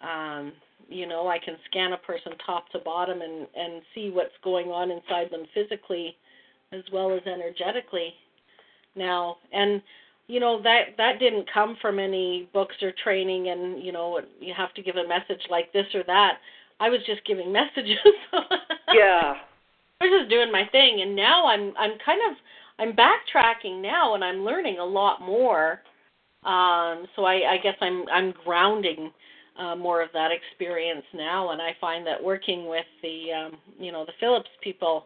Speaker 2: Um, you know, I can scan a person top to bottom and and see what's going on inside them physically, as well as energetically. Now, and you know that that didn't come from any books or training and you know you have to give a message like this or that i was just giving (laughs) messages
Speaker 4: Yeah.
Speaker 2: I was just doing my thing and now i'm i'm kind of i'm backtracking now and i'm learning a lot more um so i i guess i'm i'm grounding uh, more of that experience now and i find that working with the um you know the phillips people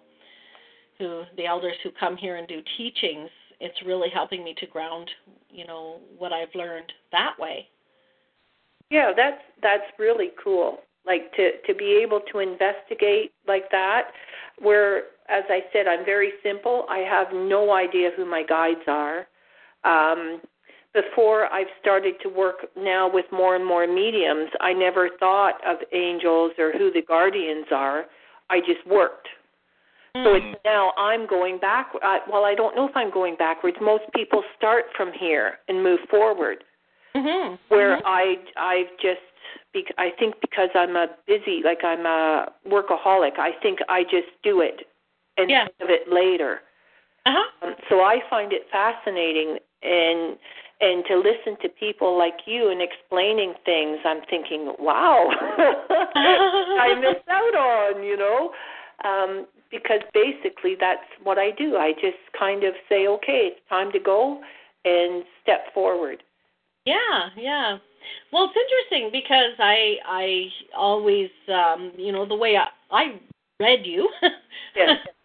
Speaker 2: who the elders who come here and do teachings it's really helping me to ground, you know, what I've learned that way.
Speaker 4: Yeah, that's that's really cool. Like to to be able to investigate like that where as I said I'm very simple. I have no idea who my guides are. Um before I've started to work now with more and more mediums, I never thought of angels or who the guardians are. I just worked. So it's now I'm going back. Uh, well, I don't know if I'm going backwards. Most people start from here and move forward.
Speaker 2: Mhm.
Speaker 4: Where I I've just bec- I think because I'm a busy like I'm a workaholic. I think I just do it and
Speaker 2: Yeah.
Speaker 4: think of it later.
Speaker 2: Uh-huh.
Speaker 4: Um, so I find it fascinating and and to listen to people like you and explaining things. I'm thinking, wow, (laughs) I missed out on, you know. Um, because basically that's what I do. I just kind of say, okay, it's time to go and step forward.
Speaker 2: Yeah, yeah. Well, it's interesting because I I always um, you know, the way I I read you.
Speaker 4: Yes. (laughs)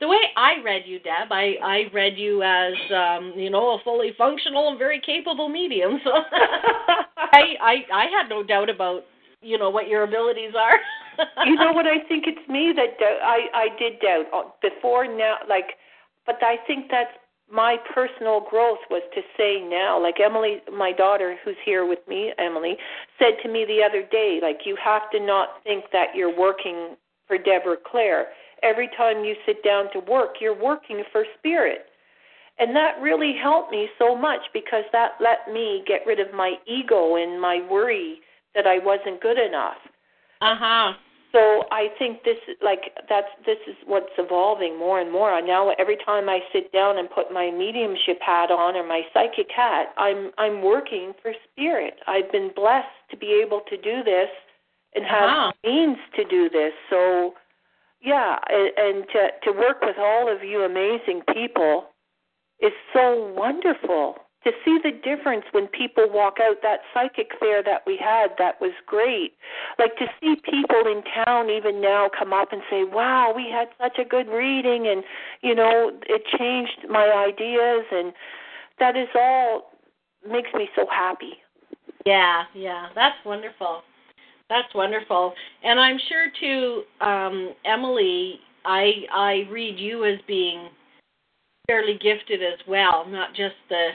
Speaker 2: the way I read you, Deb, I I read you as um, you know, a fully functional and very capable medium. So (laughs) I I I had no doubt about, you know, what your abilities are.
Speaker 4: you know what I think it's me that dou- I I did doubt uh, before now like but I think that's my personal growth was to say now like Emalee my daughter who's here with me Emalee said to me the other day like you have to not think that you're working for Debra Claire every time you sit down to work you're working for spirit. And that really helped me so much because that let me get rid of my ego and my worry that I wasn't good enough.
Speaker 2: Uh-huh.
Speaker 4: So I think this like that's this is what's evolving more and more. Now every time I sit down and put my mediumship hat on or my psychic hat, I'm I'm working for spirit. I've been blessed to be able to do this and have
Speaker 2: Wow.
Speaker 4: means to do this. So yeah, and, and to to work with all of you amazing people is so wonderful. To see the difference when people walk out that psychic fair that we had, that was great. Like to see people in town even now come up and say, "Wow, we had such a good reading and you know, it changed my ideas and that is all makes me so happy."
Speaker 2: Yeah, yeah, that's wonderful. That's wonderful. And I'm sure too, um, Emalee, I I read you as being fairly gifted as well, not just the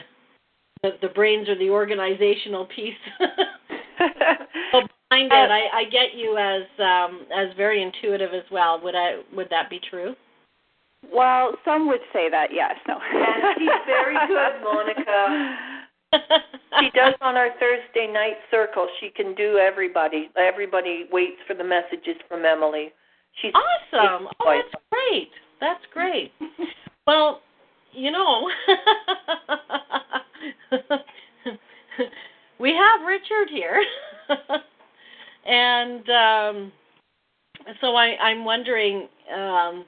Speaker 2: the, the brains or the organizational piece. (laughs) so behind it, I, I get you as um, as very intuitive as well. Would I would that be true?
Speaker 5: Well, some would say that, yes. No.
Speaker 4: And she's very good, Monica. (laughs) She does on our Thursday night circle. She can do everybody. Everybody waits for the messages from Emalee. She's
Speaker 2: Awesome. Oh, that's great. That's great. (laughs) Well, you know, (laughs) we have Richard here, (laughs) and um, so I, I'm wondering. Um,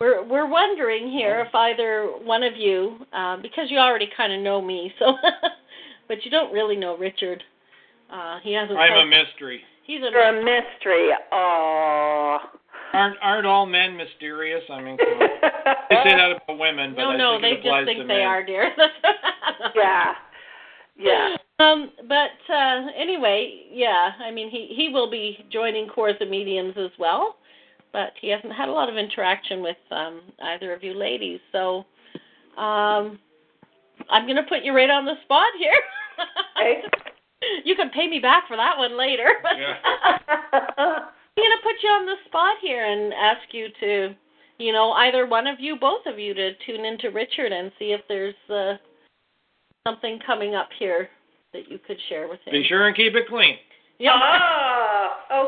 Speaker 2: we're we're wondering here if either one of you, uh, because you already kind of know me, so, (laughs) but you don't really know Richard. Uh, he hasn't.
Speaker 3: I'm a mystery.
Speaker 2: He's a
Speaker 4: You're a mystery. Oh.
Speaker 3: Aren't aren't all men mysterious? I mean, come on. (laughs) they say that about women, but
Speaker 2: no,
Speaker 3: I
Speaker 2: no,
Speaker 3: think
Speaker 2: they
Speaker 3: it
Speaker 2: just think they
Speaker 3: men.
Speaker 2: are, dear. (laughs)
Speaker 4: yeah. Yeah.
Speaker 2: Um, but uh, anyway, yeah, I mean, he he will be joining Kawartha Mediums as well, but he hasn't had a lot of interaction with um, either of you ladies. So um, I'm going to put you right on the spot here.
Speaker 4: Okay. (laughs)
Speaker 2: you can pay me back for that one later. I'm going to put you on the spot here and ask you to, you know, either one of you, both of you, to tune into Richard and see if there's uh, something coming up here that you could share with him.
Speaker 3: Be sure and keep it clean.
Speaker 2: Yep.
Speaker 4: oh, oh.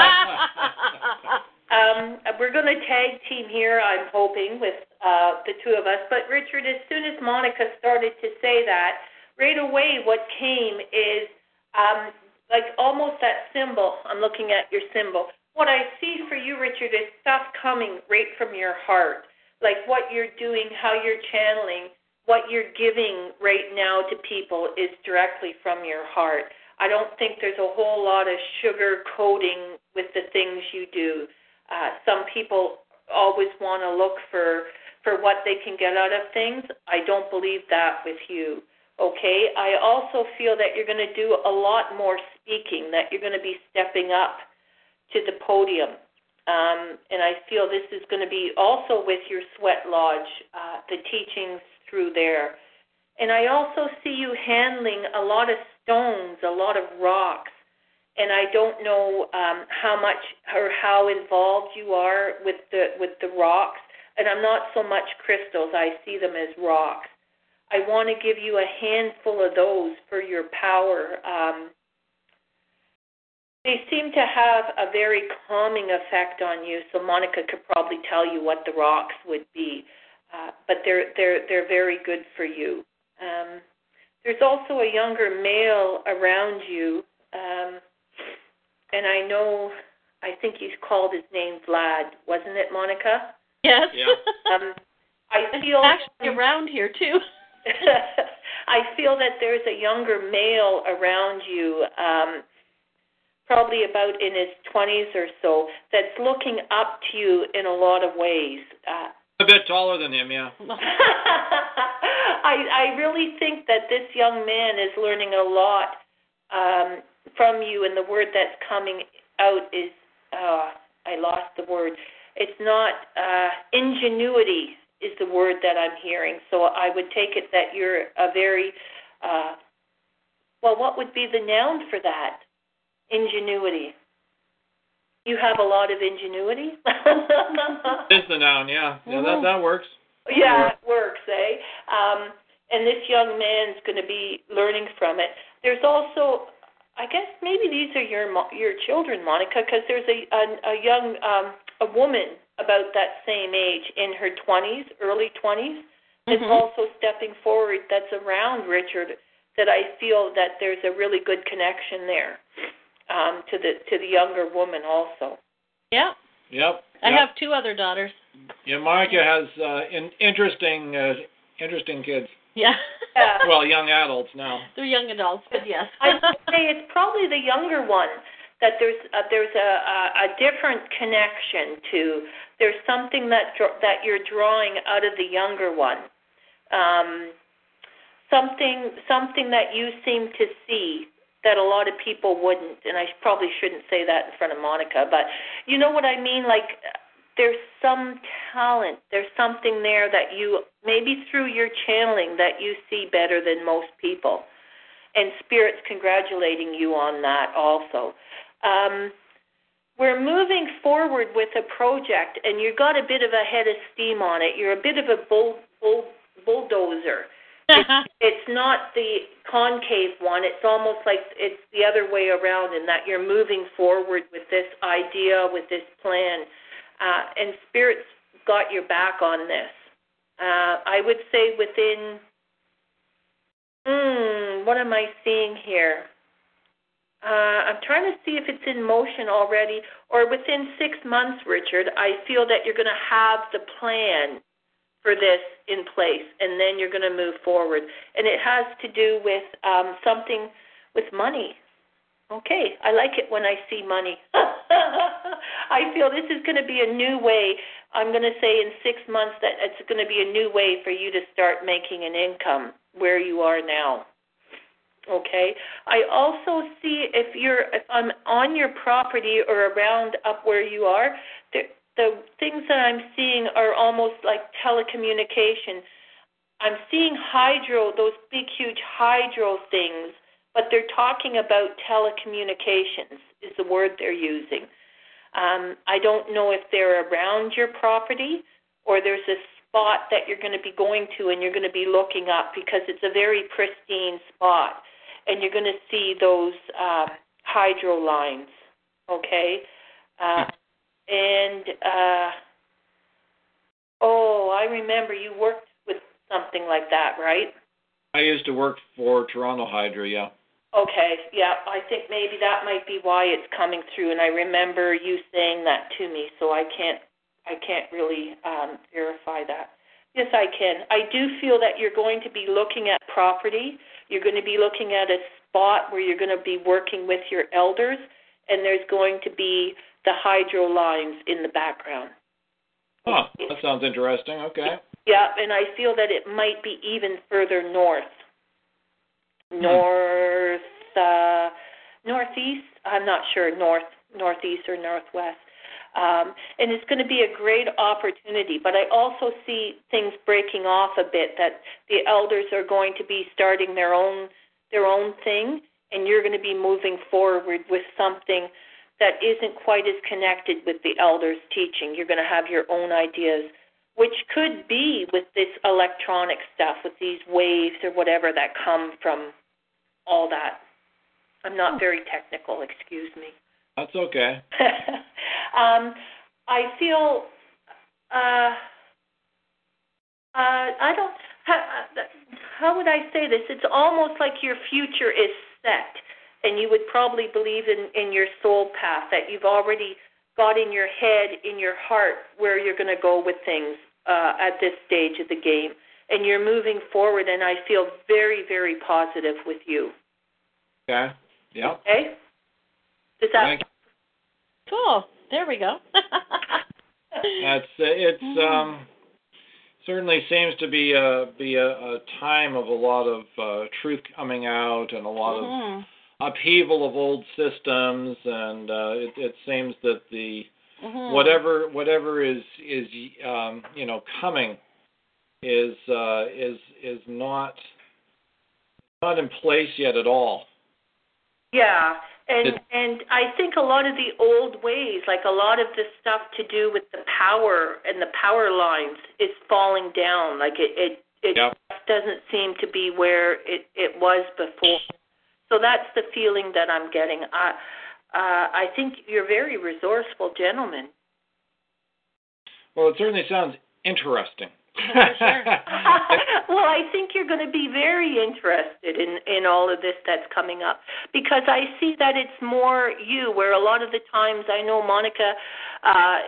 Speaker 4: Um, we're going to tag team here, I'm hoping, with uh, the two of us. But Richard, as soon as Monica started to say that, right away what came is um, like almost that symbol. I'm looking at your symbol. What I see for you, Richard, is stuff coming right from your heart. Like what you're doing, how you're channeling, what you're giving right now to people is directly from your heart. I don't think there's a whole lot of sugar coating with the things you do. Uh, some people always want to look for for what they can get out of things. I don't believe that with you. Okay. I also feel that you're going to do a lot more speaking. That you're going to be stepping up to the podium. Um, and I feel this is going to be also with your sweat lodge, uh, the teachings through there. And I also see you handling a lot of stones, a lot of rocks and I don't know um, how much or how involved you are with the with the rocks. And I'm not so much crystals; I see them as rocks. I want to give you a handful of those for your power. Um, they seem to have a very calming effect on you. So Monica could probably tell you what the rocks would be, uh, but they're they're they're very good for you. Um, there's also a younger male around you. Um, and I know, I think you called his name Vlad, wasn't it, Monica?
Speaker 2: Yes.
Speaker 3: Yeah. (laughs)
Speaker 4: Um, I feel
Speaker 2: actually around here too. (laughs)
Speaker 4: I feel that there's a younger male around you, um, probably about in his 20s or so, that's looking up to you in a lot of ways. Uh,
Speaker 3: A bit taller than him, yeah. (laughs)
Speaker 4: I I really think that this young man is learning a lot um, from you, and the word that's coming out is uh, I lost the word. It's not uh, ingenuity is the word that I'm hearing. So I would take it that you're a very uh, well. What would be the noun for that? Ingenuity. You have a lot of ingenuity. (laughs)
Speaker 3: Is the noun, yeah. Yeah, that that works.
Speaker 4: Yeah, it works, eh? Um, and this young man's going to be learning from it. There's also, I guess, maybe these are your mo- your children, Monica, because there's a, a a young um, a woman about that same age in her 20s, early 20s, that's
Speaker 2: Mhm.
Speaker 4: also stepping forward. That's around Richard. That I feel that there's a really good connection there um, to the to the younger woman also.
Speaker 2: Yeah.
Speaker 3: Yep.
Speaker 2: I
Speaker 3: yep.
Speaker 2: have two other daughters.
Speaker 3: Yeah, Monica has uh, in, interesting, uh, interesting kids.
Speaker 2: Yeah.
Speaker 4: Yeah.
Speaker 3: Well, young adults now.
Speaker 2: They're young adults, but yes.
Speaker 4: I'd say it's probably the younger one that there's a, there's a, a, a different connection to. There's something that that you're drawing out of the younger one. Um, something something that you seem to see that a lot of people wouldn't. And I probably shouldn't say that in front of Monica, but you know what I mean. Like there's some talent. There's something there that you maybe through your channeling that you see better than most people and spirits congratulating you on that also. Um, we're moving forward with a project, and you've got a bit of a head of steam on it. You're a bit of a bull, bull, bulldozer. It's, (laughs) it's not the concave one. It's almost like it's the other way around in that you're moving forward with this idea, with this plan. Uh, and Spirit's got your back on this. Uh, I would say within. Hmm, what am I seeing here? Uh, I'm trying to see if it's in motion already or within six months, Richard. I feel that you're going to have the plan for this in place and then you're going to move forward. And it has to do with um, something with money. Okay, I like it when I see money. (laughs) I feel this is going to be a new way. I'm going to say in six months that it's going to be a new way for you to start making an income where you are now. Okay. I also see if you're if I'm on your property or around up where you are, the the things that I'm seeing are almost like telecommunication. I'm seeing hydro, those big huge hydro things, but they're talking about telecommunications is the word they're using. Um, I don't know if they're around your property or there's a spot that you're going to be going to and you're going to be looking up because it's a very pristine spot and you're going to see those uh, hydro lines. Okay, uh, and uh, oh, I remember you worked with something like that, right?
Speaker 3: I used to work for Toronto Hydro, yeah.
Speaker 4: Okay, yeah, I think maybe that might be why it's coming through, and I remember you saying that to me, so I can't, I can't really um, verify that. Yes, I can. I do feel that you're going to be looking at property you're going to be looking at a spot where you're going to be working with your elders, and there's going to be the hydro lines in the background.
Speaker 3: Huh, that sounds interesting. Okay.
Speaker 4: Yeah, and I feel that it might be even further north. Hmm. North, uh, northeast. I'm not sure. North, northeast, or northwest. Um, and it's going to be a great opportunity. But I also see things breaking off a bit that the elders are going to be starting their own their own thing, and you're going to be moving forward with something that isn't quite as connected with the elders' teaching. You're going to have your own ideas, which could be with this electronic stuff, with these waves or whatever that come from all that. I'm not very technical, excuse me.
Speaker 3: That's okay. (laughs)
Speaker 4: um, I feel uh, uh, I don't. How, how would I say this? It's almost like your future is set, and you would probably believe in in your soul path that you've already got in your head, in your heart, where you're going to go with things uh, at this stage of the game, and you're moving forward. And I feel very, very positive with you.
Speaker 3: Okay. Yeah.
Speaker 4: Okay. Does that?
Speaker 3: Thank
Speaker 2: Cool. There we go. (laughs) (laughs)
Speaker 3: That's it's um certainly seems to be a be a, a time of a lot of uh, truth coming out and a lot
Speaker 2: mm-hmm.
Speaker 3: of upheaval of old systems and uh, it, it seems that the
Speaker 2: mm-hmm.
Speaker 3: whatever whatever is is um, you know coming is uh, is is not not in place yet at all.
Speaker 4: Yeah, and and I think a lot of the old ways, like a lot of the stuff to do with the power and the power lines, is falling down. Like it it it
Speaker 3: yep.
Speaker 4: doesn't seem to be where it it was before. So that's the feeling that I'm getting. I uh, I think you're very resourceful gentlemen.
Speaker 3: Well, it certainly sounds interesting. (laughs)
Speaker 4: well, I think you're going to be very interested in in all of this that's coming up because I see that it's more you. Where a lot of the times I know Monica uh,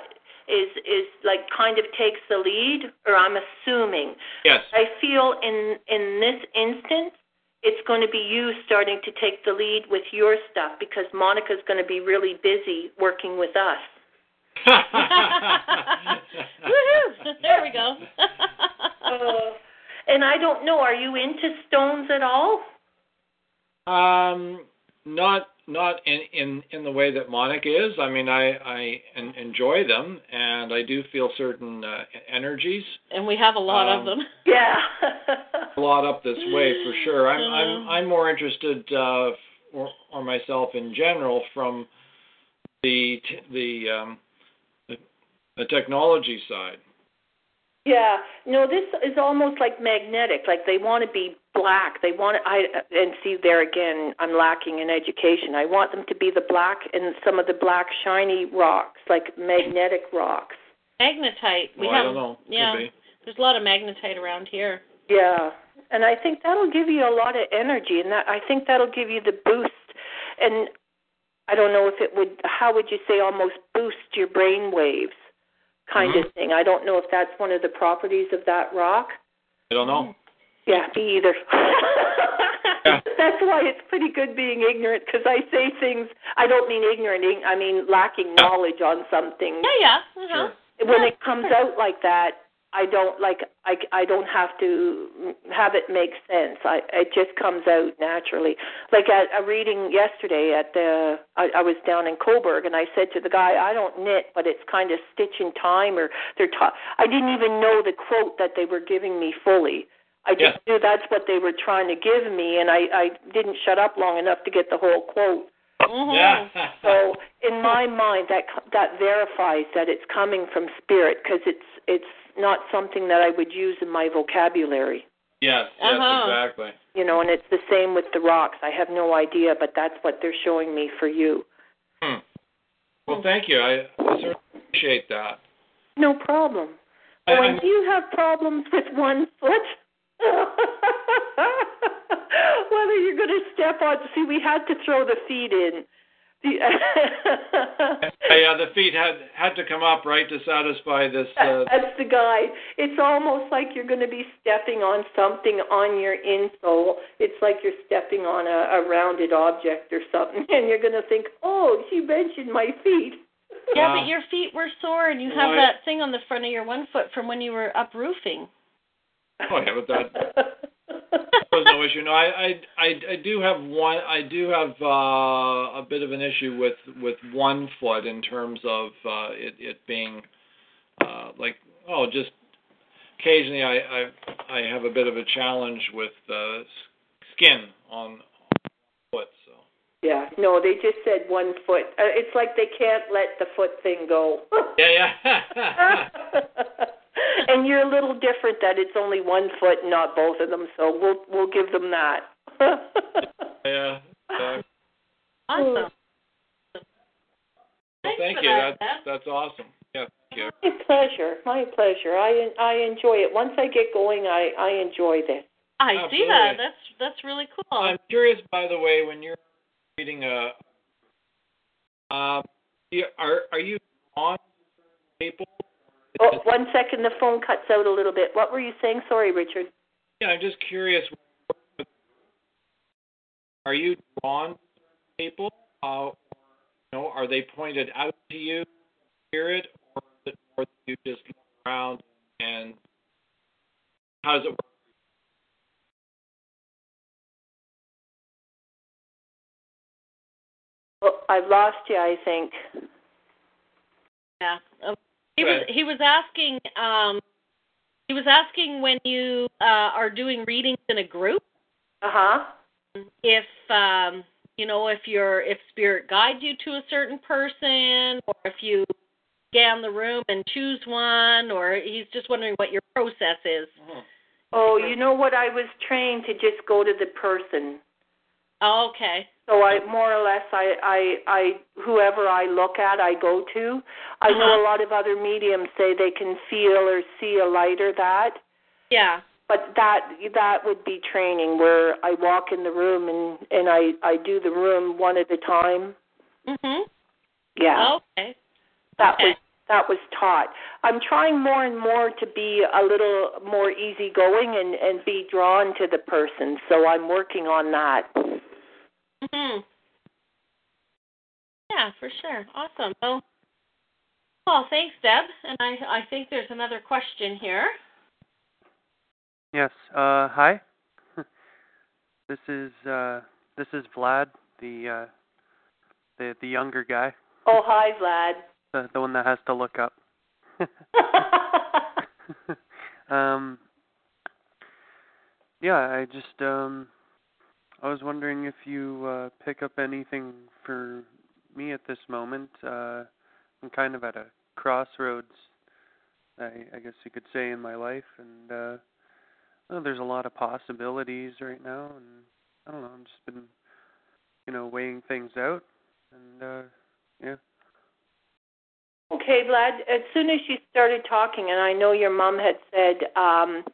Speaker 4: is is like kind of takes the lead, or I'm assuming.
Speaker 3: Yes.
Speaker 4: I feel in in this instance. It's going to be you starting to take the lead with your stuff because Monica's going to be really busy working with us. (laughs)
Speaker 2: Woohoo! There we go. (laughs)
Speaker 4: uh, and I don't know. Are you into stones at all?
Speaker 3: Um, not not in in in the way that Monica is. I mean, I I en- enjoy them, and I do feel certain uh, energies.
Speaker 2: And we have a lot
Speaker 3: Um,
Speaker 2: of them. (laughs)
Speaker 4: Yeah.
Speaker 3: A lot up this way for sure. I'm I'm. I'm more interested, uh, or or myself in general, from the t- the um the, the technology side.
Speaker 4: Yeah, no, this is almost like magnetic. Like they want to be black. They want I and see there again. I'm lacking in education. I want them to be the black and some of the black shiny rocks, like magnetic rocks.
Speaker 2: Magnetite. We
Speaker 3: Well, I
Speaker 2: have
Speaker 3: don't know.
Speaker 2: Yeah.
Speaker 3: be.
Speaker 2: There's a lot of magnetite around here.
Speaker 4: Yeah, and I think that'll give you a lot of energy, and that I think that'll give you the boost. And I don't know if it would. How would you say almost boost your brain waves, kind
Speaker 3: Mhm.
Speaker 4: of thing? I don't know if that's one of the properties of that rock.
Speaker 3: I don't know.
Speaker 4: Yeah, me either. (laughs)
Speaker 3: Yeah.
Speaker 4: That's why it's pretty good being ignorant because I say things. I don't mean ignorant. I mean lacking knowledge on something.
Speaker 2: Yeah, yeah. Uh-huh.
Speaker 3: Sure.
Speaker 4: When it comes out like that, I don't like. I I don't have to have it make sense. I it just comes out naturally. Like at a reading yesterday at the. I, I was down in Cobourg and I said to the guy, I don't knit, but it's kind of stitch in time or they're. Ta- I didn't even know the quote that they were giving me fully. I just
Speaker 3: Yeah.
Speaker 4: knew that's what they were trying to give me, and I I didn't shut up long enough to get the whole quote.
Speaker 2: Mhm.
Speaker 3: Yeah. (laughs)
Speaker 4: So in my mind, that that verifies that it's coming from spirit because it's it's not something that I would use in my vocabulary.
Speaker 3: yes. Yes.
Speaker 2: Uh-huh.
Speaker 3: Exactly.
Speaker 4: You know, and it's the same with the rocks. I have no idea, but that's what they're showing me for you.
Speaker 3: Hmm. Well, thank you. I, I certainly appreciate that.
Speaker 4: No problem.
Speaker 3: I-
Speaker 4: Oh, and do you have problems with one foot? (laughs) Whether you're going to step on, see, we had to throw the feet in. The, (laughs)
Speaker 3: Yeah, the feet had had to come up right to satisfy this. Uh, (laughs)
Speaker 4: That's the guy. It's almost like you're going to be stepping on something on your insole. It's like you're stepping on a, a rounded object or something, and you're going to think, "Oh, she mentioned my feet."
Speaker 2: Yeah,
Speaker 3: Wow.
Speaker 2: but your feet were sore, and you have
Speaker 3: Why-
Speaker 2: that thing on the front of your one foot from when you were up roofing.
Speaker 3: Oh yeah, but that (laughs) was no issue. No, I, I, I, I do have one. I do have uh, a bit of an issue with with one foot in terms of uh, it it being uh, like oh just occasionally I, I I have a bit of a challenge with uh, skin on, on foot. So
Speaker 4: yeah, no, they just said one foot. Uh, it's like they can't let the foot thing go.
Speaker 3: yeah yeah. (laughs) (laughs) (laughs)
Speaker 4: and you're a little different that it's only one foot and not both of them, so we'll we'll give them that. (laughs)
Speaker 3: yeah. Uh,
Speaker 2: Awesome.
Speaker 3: well, thank you.
Speaker 2: that,
Speaker 3: That's that's awesome. Yeah, thank you.
Speaker 4: My pleasure. My pleasure. I I enjoy it. Once I get going, I I enjoy this.
Speaker 2: I see that. That's that's really cool.
Speaker 3: I'm curious, by the way, when you're reading a, um, you- are are you on people?
Speaker 4: Oh, one second. The phone cuts out a little bit. What were you saying? Sorry, Richard.
Speaker 3: Yeah, I'm just curious. Are you drawn to people? Uh, you know, are they pointed out to you, spirit, or, or do you just look around and how does it work?
Speaker 4: Oh, I've lost you. I think.
Speaker 2: Yeah. He was he was asking um he was asking when you uh are doing readings in a group
Speaker 4: Uh huh.
Speaker 2: if um you know if you're if spirit guides you to a certain person or if you scan the room and choose one or he's just wondering what your process is.
Speaker 4: Oh, you know what? I was trained to just go to the person.
Speaker 2: Oh, okay.
Speaker 4: So I more or less I I I whoever I look at I go to. I know
Speaker 2: Uh-huh.
Speaker 4: a lot of other mediums say they can feel or see a light or that,
Speaker 2: Yeah.
Speaker 4: but that that would be training where I walk in the room and and I I do the room one at a time.
Speaker 2: Mhm.
Speaker 4: Yeah.
Speaker 2: Okay.
Speaker 4: that
Speaker 2: okay.
Speaker 4: was that was taught. I'm trying more and more to be a little more easygoing and and be drawn to the person. So I'm working on that.
Speaker 2: Mhm. Yeah, for sure. Awesome. Well, well, thanks, Deb. And I I think there's another question here.
Speaker 6: Yes. Uh, hi. (laughs) this is uh, this is Vlad, the uh, the the younger guy,
Speaker 4: Oh, hi, Vlad. (laughs)
Speaker 6: the the one that has to look up. (laughs) um. Yeah, I just um, I was wondering if you uh, pick up anything for me at this moment. Uh, I'm kind of at a crossroads, I, I guess you could say, in my life, and uh, well, there's a lot of possibilities right now, and I don't know. I've just been, you know, weighing things out, and uh, yeah.
Speaker 4: Okay, Vlad. As soon as you started talking, and I know your mom had said um,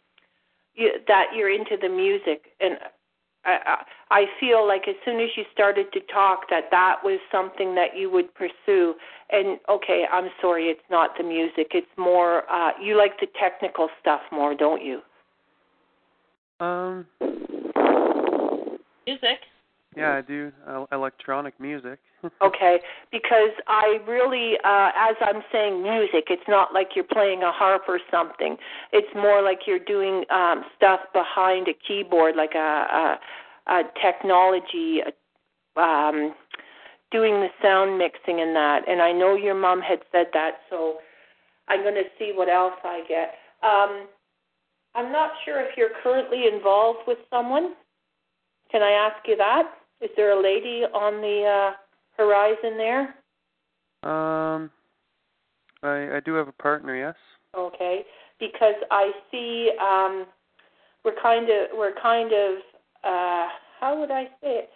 Speaker 4: you, that you're into the music, and I, I feel like as soon as you started to talk, that that was something that you would pursue. And okay, I'm sorry, it's not the music. It's more uh, you like the technical stuff more, don't you?
Speaker 6: Um,
Speaker 2: Music.
Speaker 6: Yeah, I do uh, electronic music. (laughs)
Speaker 4: Okay, because I really, uh, as I'm saying music, it's not like you're playing a harp or something. It's more like you're doing um, stuff behind a keyboard, like a, a, a technology, um, doing the sound mixing and that. And I know your mom had said that, so I'm going to see what else I get. Um, I'm not sure if you're currently involved with someone. Can I ask you that? Is there a lady on the uh, horizon there?
Speaker 6: Um, I I do have a partner, yes.
Speaker 4: Okay, because I see um, we're kind of we're kind of uh, how would I say it?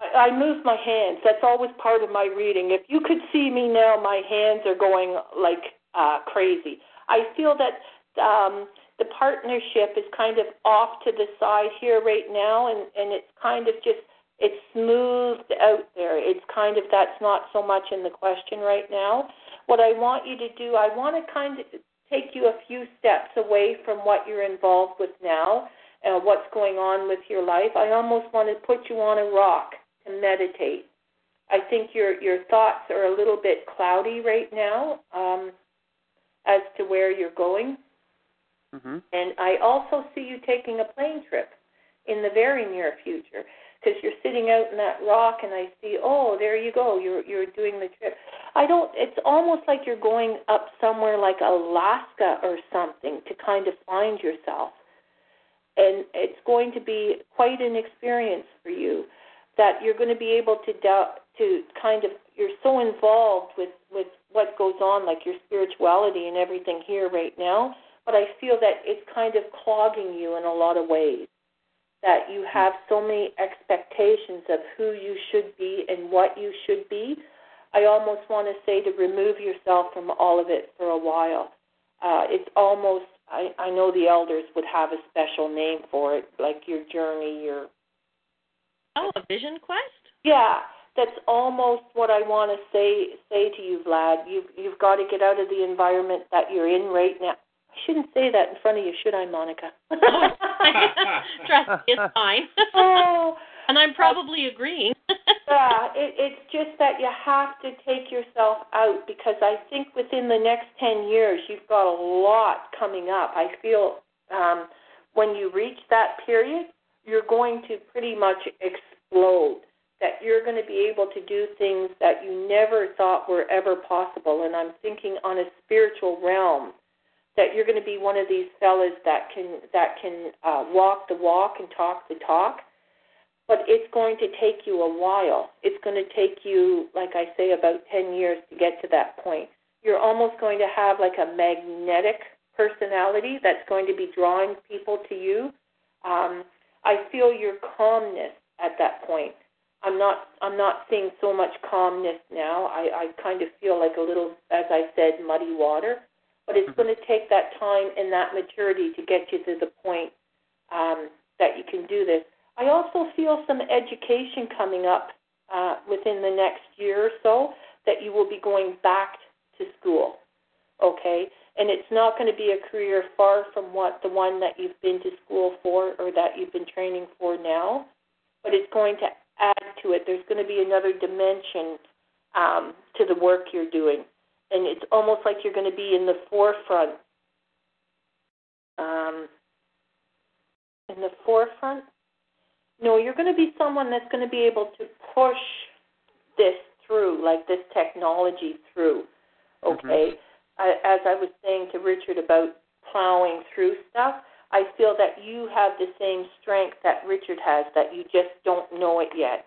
Speaker 4: I, I move my hands. That's always part of my reading. If you could see me now, my hands are going like uh, crazy. I feel that um, the partnership is kind of off to the side here right now, and and it's kind of just it's smoothed out there. It's kind of that's not so much in the question right now. What I want you to do, I want to kind of take you a few steps away from what you're involved with now and what's going on with your life. I almost want to put you on a rock to meditate. I think your your thoughts are a little bit cloudy right now um, as to where you're going.
Speaker 6: Mm-hmm.
Speaker 4: And I also see you taking a plane trip in the very near future because you're sitting out in that rock and I see, oh, there you go, you're you're doing the trip. I don't. It's almost like you're going up somewhere like Alaska or something to kind of find yourself, and it's going to be quite an experience for you. That you're going to be able to doubt, to kind of you're so involved with with what goes on, like your spirituality and everything here right now. But I feel that it's kind of clogging you in a lot of ways that you have so many expectations of who you should be and what you should be. I almost want to say to remove yourself from all of it for a while. Uh, it's almost, I, I know the elders would have a special name for it, like your journey, your.
Speaker 2: Oh, a vision quest?
Speaker 4: Yeah, that's almost what I want to say say to you, Vlad. You've you've got to get out of the environment that you're in right now. I shouldn't say that in front of you, should I, Monica? (laughs) (laughs)
Speaker 2: Trust me, it's fine.
Speaker 4: oh,
Speaker 2: and I'm probably agreeing. (laughs)
Speaker 4: yeah, it, it's just that you have to take yourself out because I think within the next 10 years, you've got a lot coming up. I feel um, when you reach that period, you're going to pretty much explode. That you're going to be able to do things that you never thought were ever possible. And I'm thinking on a spiritual realm that you're going to be one of these fellas that can that can uh, walk the walk and talk the talk but it's going to take you a while. It's going to take you, like I say, about 10 years to get to that point. You're almost going to have like a magnetic personality that's going to be drawing people to you. Um, I feel your calmness at that point. I'm not I'm not seeing so much calmness now. I, I kind of feel like a little, as I said, muddy water. But it's going to take that time and that maturity to get you to the point um, that you can do this. I also feel some education coming up uh, within the next year or so that you will be going back to school. Okay? And it's not going to be a career far from what the one that you've been to school for or that you've been training for now, but it's going to add to it. There's going to be another dimension um, to the work you're doing. And it's almost like you're going to be in the forefront. Um, in the forefront no, you're going to be someone that's going to be able to push this through, like this technology through. Okay?
Speaker 6: Mm-hmm.
Speaker 4: I, as I was saying to Richard about plowing through stuff, I feel that you have the same strength that Richard has, that you just don't know it yet.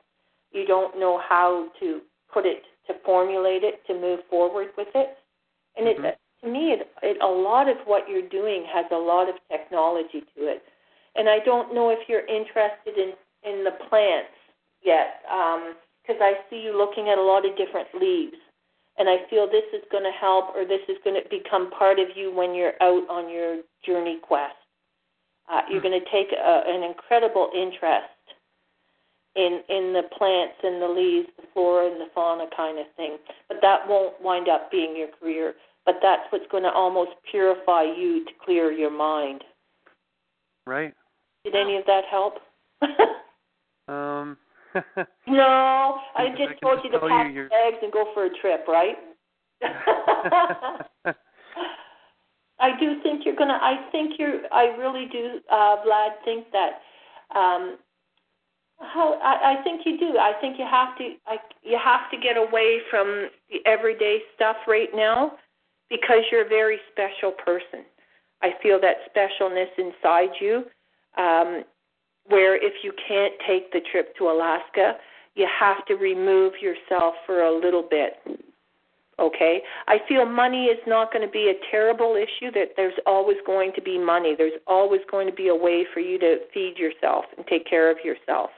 Speaker 4: You don't know how to put it, to formulate it, to move forward with it. And
Speaker 6: mm-hmm.
Speaker 4: it, to me, it, it, a lot of what you're doing has a lot of technology to it and I don't know if you're interested in in the plants yet, because um, I see you looking at a lot of different leaves, and I feel this is going to help or this is going to become part of you when you're out on your journey quest. Uh, you're going to take a, an incredible interest in in the plants and the leaves, the flora and the fauna kind of thing. But that won't wind up being your career. But that's what's going to almost purify you to clear your mind.
Speaker 6: Right.
Speaker 4: Did any of that help? (laughs)
Speaker 6: um. (laughs)
Speaker 4: no, I just
Speaker 6: I
Speaker 4: told you to pack
Speaker 6: you
Speaker 4: your bags and go for a trip, right? (laughs) I do think you're gonna. I think you're. I really do, uh, Vlad. Think that. Um, how I, I think you do. I think you have to. I, you have to get away from the everyday stuff right now, because you're a very special person. I feel that specialness inside you. Um, where if you can't take the trip to Alaska, you have to remove yourself for a little bit. Okay? I feel money is not going to be a terrible issue, that there's always going to be money. There's always going to be a way for you to feed yourself and take care of yourself.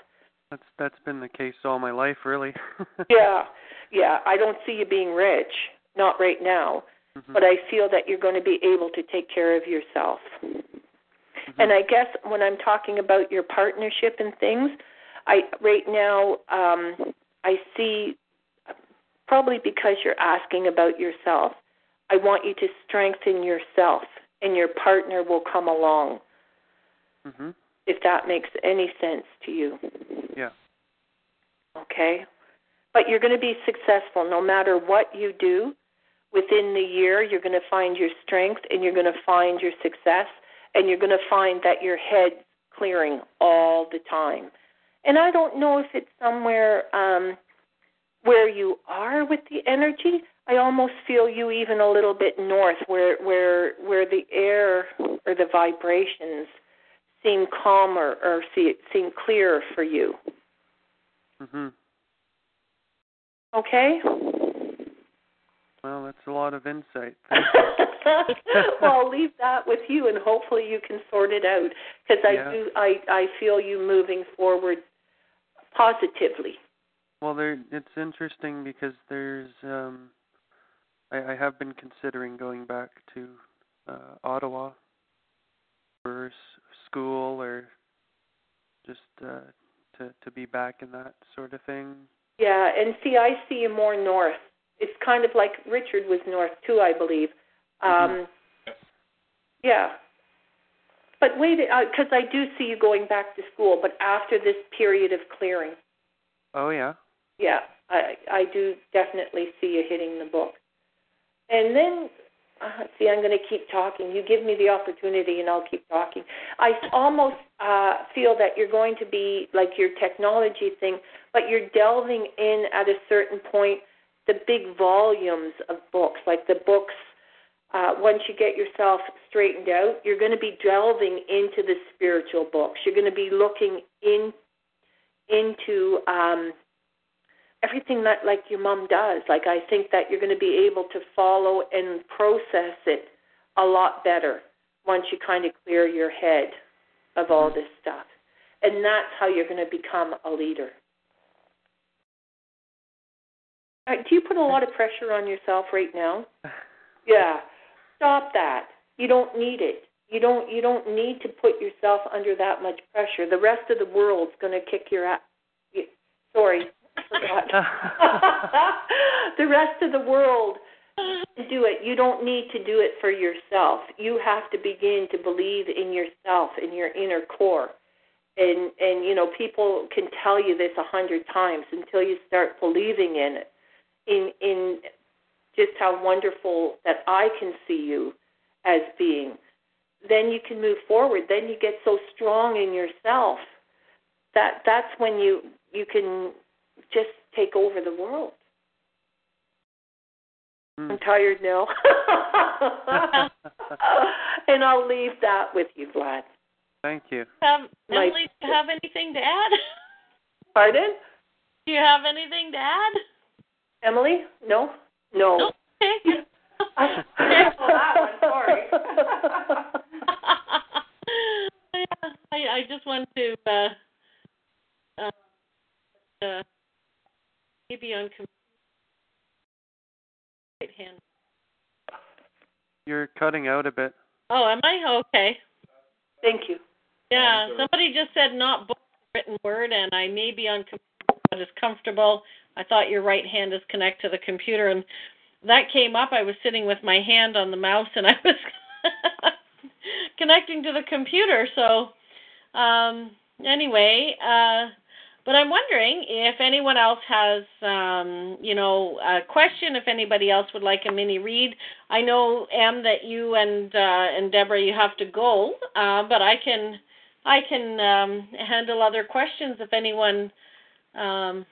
Speaker 6: That's that's been the case all my life, really. (laughs)
Speaker 4: yeah. Yeah, I don't see you being rich, not right now,
Speaker 6: Mhm.
Speaker 4: but I feel that you're going to be able to take care of yourself.
Speaker 6: Mhm.
Speaker 4: And I guess when I'm talking about your partnership and things, I right now um I see probably because you're asking about yourself. I want you to strengthen yourself and your partner will come along
Speaker 6: Mhm.
Speaker 4: If that makes any sense to you.
Speaker 6: Yeah.
Speaker 4: Okay? But you're going to be successful no matter what you do. Within the year, you're going to find your strength and you're going to find your success and you're going to find that your head's clearing all the time. And I don't know if it's somewhere um where you are with the energy. I almost feel you even a little bit north where where where the air or the vibrations seem calmer or see, seem clearer for you.
Speaker 6: Mhm.
Speaker 4: Okay?
Speaker 6: Well, that's a lot of insight. (laughs) (laughs)
Speaker 4: Well, I'll leave that with you, and hopefully you can sort it out. Because I
Speaker 6: Yeah.
Speaker 4: do, I I feel you moving forward positively.
Speaker 6: Well, there it's interesting because there's um I, I have been considering going back to uh Ottawa for school or just uh to to be back in that sort of thing.
Speaker 4: Yeah, and see, I see you more north. It's kind of like Richard was north too, I believe. Um, Yeah. But wait, because I do see you going back to school, but after this period of clearing.
Speaker 6: Oh yeah.
Speaker 4: Yeah, I I do definitely see you hitting the book. And then, uh, see, I'm going to keep talking. You give me the opportunity, and I'll keep talking. I almost uh, feel that you're going to be like your technology thing, but you're delving in at a certain point the big volumes of books, like the books. Uh, once you get yourself straightened out, you're going to be delving into the spiritual books. You're going to be looking in into um, everything that like your mom does. Like I think that you're going to be able to follow and process it a lot better once you kind of clear your head of all this stuff. And that's how you're going to become a leader. Uh, do you put a lot of pressure on yourself right now? (sighs) Yeah. Stop that. You don't need it. You don't you don't need to put yourself under that much pressure. The rest of the world's going to kick your ass. Sorry, forgot. (laughs) (laughs) the rest of the world do it. You don't need to do it for yourself. You have to begin to believe in yourself, in your inner core. And and you know, people can tell you this a hundred times until you start believing in it. In in just how wonderful that I can see you as being. Then you can move forward. Then you get so strong in yourself that that's when you you can just take over the world.
Speaker 6: Hmm.
Speaker 4: I'm tired now. (laughs) and I'll leave that with you, Vlad.
Speaker 6: Thank you.
Speaker 2: Have,
Speaker 4: My-
Speaker 2: Emalee, do you have anything to add?
Speaker 4: Pardon?
Speaker 2: Do you have anything to add?
Speaker 4: Emalee? No? No.
Speaker 2: Okay. (laughs)
Speaker 4: I-
Speaker 2: Careful that one, sorry. (laughs) yeah, I, I just want to uh, uh, uh, maybe on com- right hand.
Speaker 6: You're cutting out a bit.
Speaker 2: Oh, am I? Okay.
Speaker 4: Thank you.
Speaker 2: Yeah, somebody just said not both written word, and I may be on but is comfortable. I thought your right hand is connected to the computer, and that came up. I was sitting with my hand on the mouse, and I was (laughs) connecting to the computer. So, um, anyway, uh, but I'm wondering if anyone else has, um, you know, a question. If anybody else would like a mini read, I know Em that you and uh, and Debra you have to go, uh, but I can I can um, handle other questions if anyone um,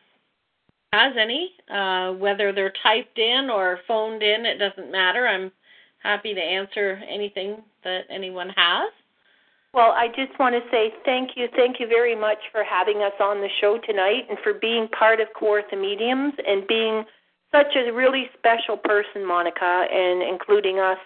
Speaker 2: has any, uh, whether they're typed in or phoned in. It doesn't matter. I'm happy to answer anything that anyone has.
Speaker 4: Well, I just want to say thank you, thank you very much for having us on the show tonight and for being part of Kawartha Mediums and being such a really special person, Monica, and including us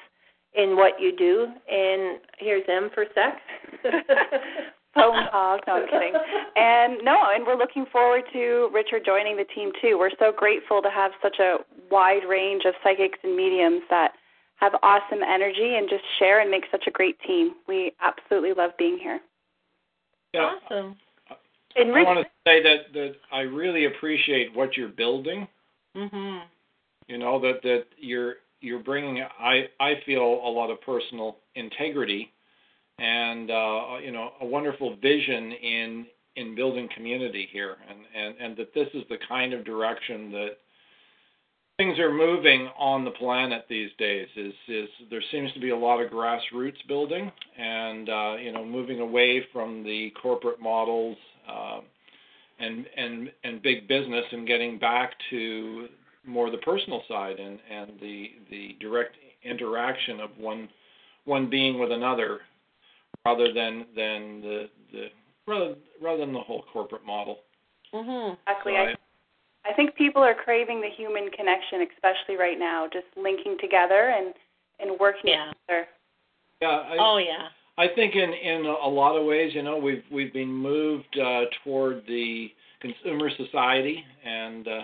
Speaker 4: in what you do. And here's M for sex.
Speaker 5: Phone (laughs) oh, hog. No, I'm (laughs) kidding. And no, and we're looking forward to Richard joining the team too. We're so grateful to have such a wide range of psychics and mediums that have awesome energy and just share and make such a great team. We absolutely love being here.
Speaker 3: Yeah,
Speaker 2: Awesome.
Speaker 4: And
Speaker 3: I
Speaker 4: Rich,
Speaker 3: want to say that that I really appreciate what you're building.
Speaker 2: Mhm.
Speaker 3: You know that that you're you're bringing. I I feel a lot of personal integrity, and uh, you know a wonderful vision in in building community here, and and and that this is the kind of direction that things are moving on the planet these days. Is is there seems to be a lot of grassroots building, and uh, you know moving away from the corporate models. Um, and and and big business and getting back to more the personal side and and the the direct interaction of one one being with another rather than than the the rather rather than the whole corporate model.
Speaker 2: Mhm.
Speaker 5: Exactly.
Speaker 3: So
Speaker 5: I, I think people are craving the human connection, especially right now, just linking together and and working
Speaker 2: Yeah.
Speaker 5: together.
Speaker 3: yeah, I,
Speaker 2: Oh yeah.
Speaker 3: I think in in a lot of ways, you know, we've we've been moved uh, toward the consumer society, and uh,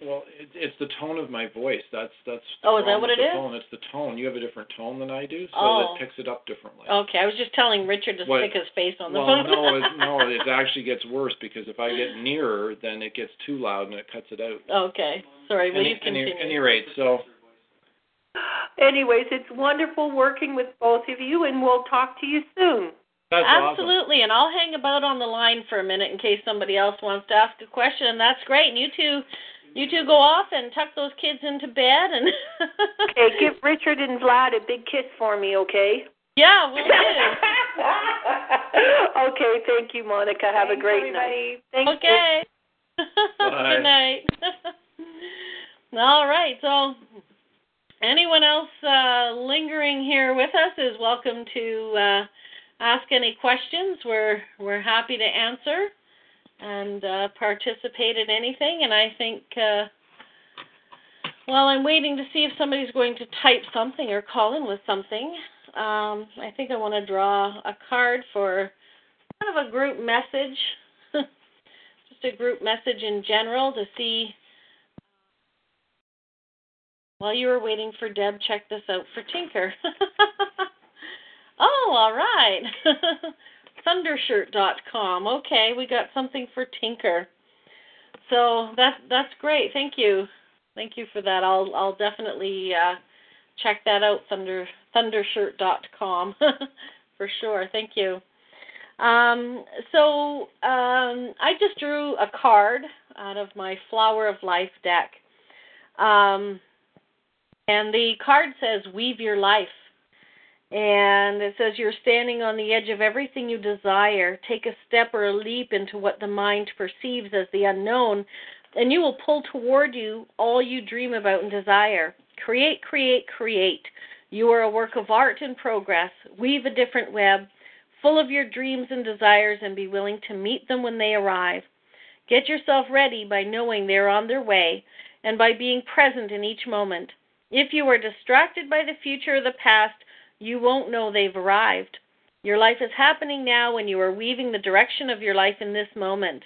Speaker 3: well, it, it's the tone of my voice. That's that's.
Speaker 2: Oh, is that what
Speaker 3: with
Speaker 2: it
Speaker 3: the
Speaker 2: is?
Speaker 3: Tone. It's the tone. You have a different tone than I do, so
Speaker 2: Oh.
Speaker 3: it picks it up differently.
Speaker 2: Okay, I was just telling Richard to
Speaker 3: What-
Speaker 2: stick his face on the
Speaker 3: well,
Speaker 2: phone.
Speaker 3: no, it, (laughs) no, it actually gets worse because if I get nearer, then it gets too loud and it cuts it out.
Speaker 2: okay. Sorry, will
Speaker 3: Any,
Speaker 2: you
Speaker 3: any,
Speaker 2: continue?
Speaker 3: any rate, so
Speaker 4: anyways, it's wonderful working with both of you, and we'll talk to you soon.
Speaker 3: that's awesome.
Speaker 2: Absolutely, and I'll hang about on the line for a minute in case somebody else wants to ask a question. And that's great. And you two, you two go off and tuck those kids into bed and. (laughs)
Speaker 4: Okay, give Richard and Vlad a big kiss for me, okay?
Speaker 2: Yeah, we'll do. (laughs)
Speaker 4: okay, thank you, Monica. Have a great
Speaker 5: everybody. (laughs)
Speaker 4: night. Thanks.
Speaker 2: Okay.
Speaker 3: Bye.
Speaker 2: Good night. All right. So, anyone else uh, lingering here with us is welcome to uh, ask any questions. We're we're happy to answer and uh, participate in anything. And I think, uh, well, I'm waiting to see if somebody's going to type something or call in with something. Um, I think I want to draw a card for kind of a group message (laughs) just a group message in general to see. While you were waiting for Deb, check this out for Tinker. (laughs) oh, all right. (laughs) Thundershirt.com. Okay, we got something for Tinker. So that's that's great. Thank you. Thank you for that. I'll I'll definitely uh, check that out. Thunder Thundershirt.com (laughs) for sure. Thank you. Um, so um, I just drew a card out of my Flower of Life deck. Um, and the card says, Weave your life. And it says, You're standing on the edge of everything you desire. Take a step or a leap into what the mind perceives as the unknown, and you will pull toward you all you dream about and desire. Create, create, create. You are a work of art in progress. Weave a different web full of your dreams and desires and be willing to meet them when they arrive. Get yourself ready by knowing they are on their way and by being present in each moment. If you are distracted by the future or the past, you won't know they've arrived. Your life is happening now and you are weaving the direction of your life in this moment.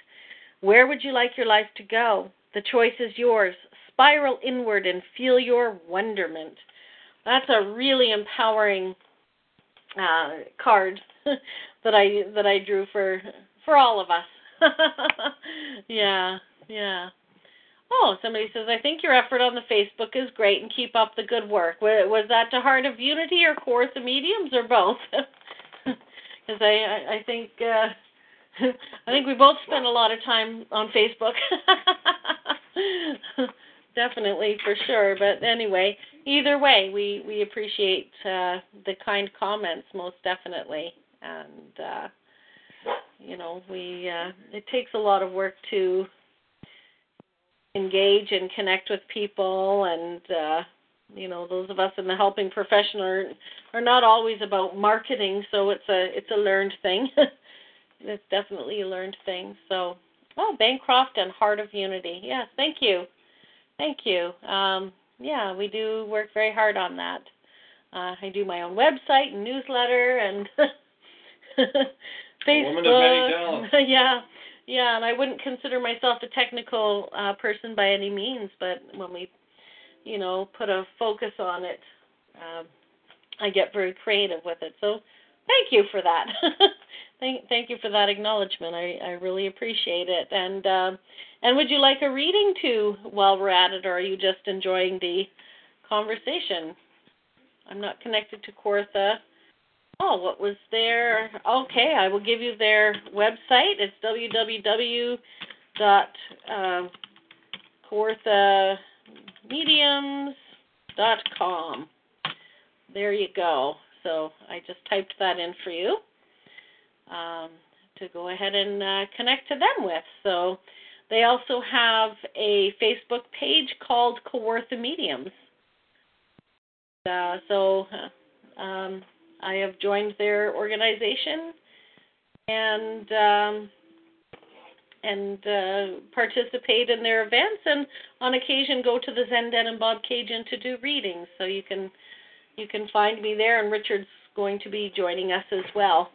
Speaker 2: Where would you like your life to go? The choice is yours. spiral inward and feel your wonderment. That's a really empowering uh, card (laughs) that I that I drew for for all of us. (laughs) yeah, yeah. Oh, somebody says, I think your effort on the Facebook is great and keep up the good work. Was that to Heart of Unity or Kawartha Mediums or both? (laughs) Because I, I, I think uh, (laughs) I think we both spend a lot of time on Facebook. (laughs) Definitely, for sure. But anyway, either way, we we appreciate uh, the kind comments most definitely, and uh, you know, we uh, it takes a lot of work to engage and connect with people and uh you know those of us in the helping profession are are not always about marketing so it's a it's a learned thing. (laughs) It's definitely a learned thing. So oh bancroft and heart of unity. Yes thank you. Thank you. Um yeah we do work very hard on that. Uh i do my own website and newsletter and (laughs) facebook. (laughs) yeah yeah, and I wouldn't consider myself a technical uh, person by any means, but when we, you know, put a focus on it, um, I get very creative with it. So, thank you for that. (laughs) thank, thank you for that acknowledgement. I, I really appreciate it. And uh, and would you like a reading too while we're at it, or are you just enjoying the conversation? I'm not connected to Kawartha. Oh, what was their? Okay, I will give you their website. It's www.kawarthamediums.com. There you go. So I just typed that in for you um, to go ahead and uh, connect to them with. So they also have a Facebook page called Kawartha Mediums. Uh, so um, I have joined their organization and um, and uh, participate in their events, and on occasion go to the Zen Den and Bobcaygeon to do readings. So you can you can find me there, and Richard's going to be joining us as well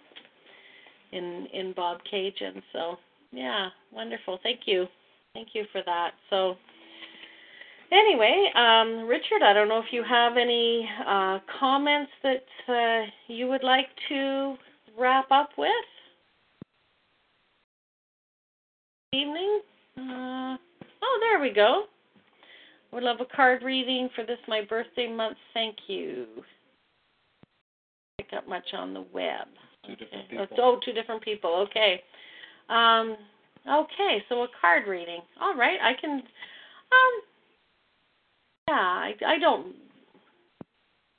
Speaker 2: in in Bobcaygeon. So yeah, wonderful. Thank you, thank you for that. So anyway, um, Richard, I don't know if you have any uh, comments that uh, you would like to wrap up with. Evening. Uh, oh, there we go. Would love a card reading for this my birthday month. Thank you. Pick up much on the web.
Speaker 3: Two different people.
Speaker 2: Oh, two different people. Okay. Um, okay, so a card reading. All right, I can. Um, yeah, I, I don't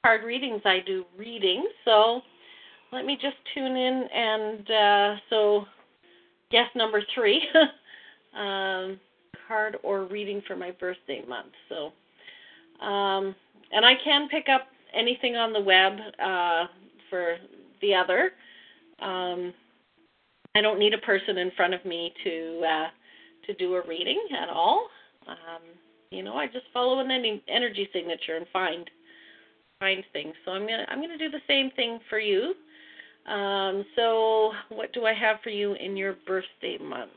Speaker 2: card readings. I do readings. So let me just tune in and uh, so guess number three, (laughs) um, card or reading for my birthday month. So um, and I can pick up anything on the web uh, for the other. Um, I don't need a person in front of me to uh, to do a reading at all. Um, you know, I just follow an energy signature and find find things. So I'm gonna I'm gonna do the same thing for you. Um, so what do I have for you in your birthday month?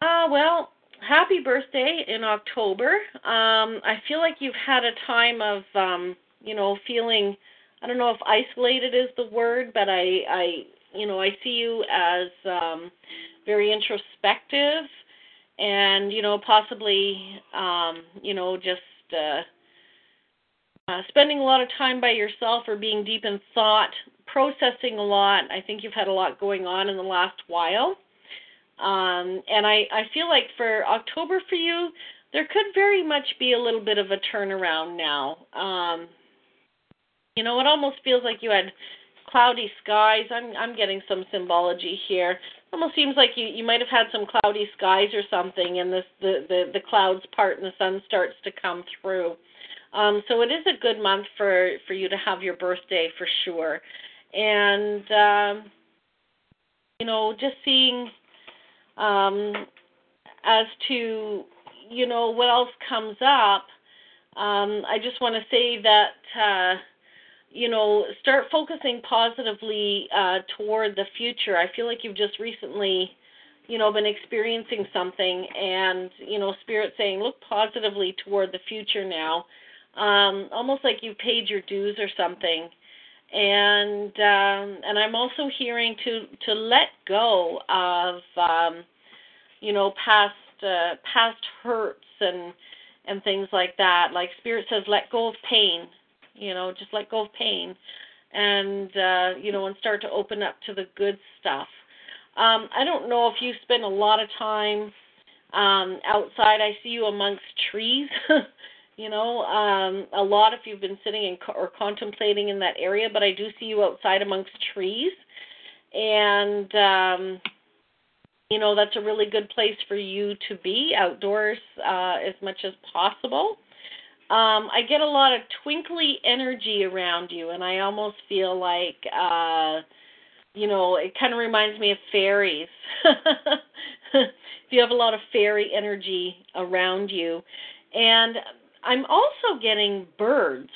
Speaker 2: Uh, well, happy birthday in October. Um, I feel like you've had a time of, um, you know, feeling I don't know if isolated is the word, but I, I you know, I see you as um, very introspective, and you know, possibly, um, you know, just uh, uh, spending a lot of time by yourself or being deep in thought, processing a lot. I think you've had a lot going on in the last while, um, and I, I feel like for October for you, there could very much be a little bit of a turnaround now. Um, you know, it almost feels like you had cloudy skies. I'm I'm getting some symbology here. Almost seems like you you might have had some cloudy skies or something, and this the the the clouds part and the sun starts to come through. Um, so it is a good month for for you to have your birthday for sure, and um, you know just seeing um, as to you know what else comes up. Um, I just want to say that. Uh, you know, start focusing positively uh, toward the future. I feel like you've just recently, you know, been experiencing something, and you know, spirit saying, look positively toward the future now. Um, almost like you've paid your dues or something. And um, and I'm also hearing to to let go of um, you know past uh, past hurts and and things like that. Like spirit says, let go of pain you know, just let go of pain and uh, you know, and start to open up to the good stuff. Um, I don't know if you spend a lot of time um, outside. I see you amongst trees. (laughs) you know, um, a lot if you've been sitting in or contemplating in that area, but I do see you outside amongst trees, and um, you know that's a really good place for you to be outdoors uh, as much as possible um, I get a lot of twinkly energy around you, and I almost feel like, uh, you know, it kind of reminds me of fairies. if (laughs) you have a lot of fairy energy around you, and I'm also getting birds.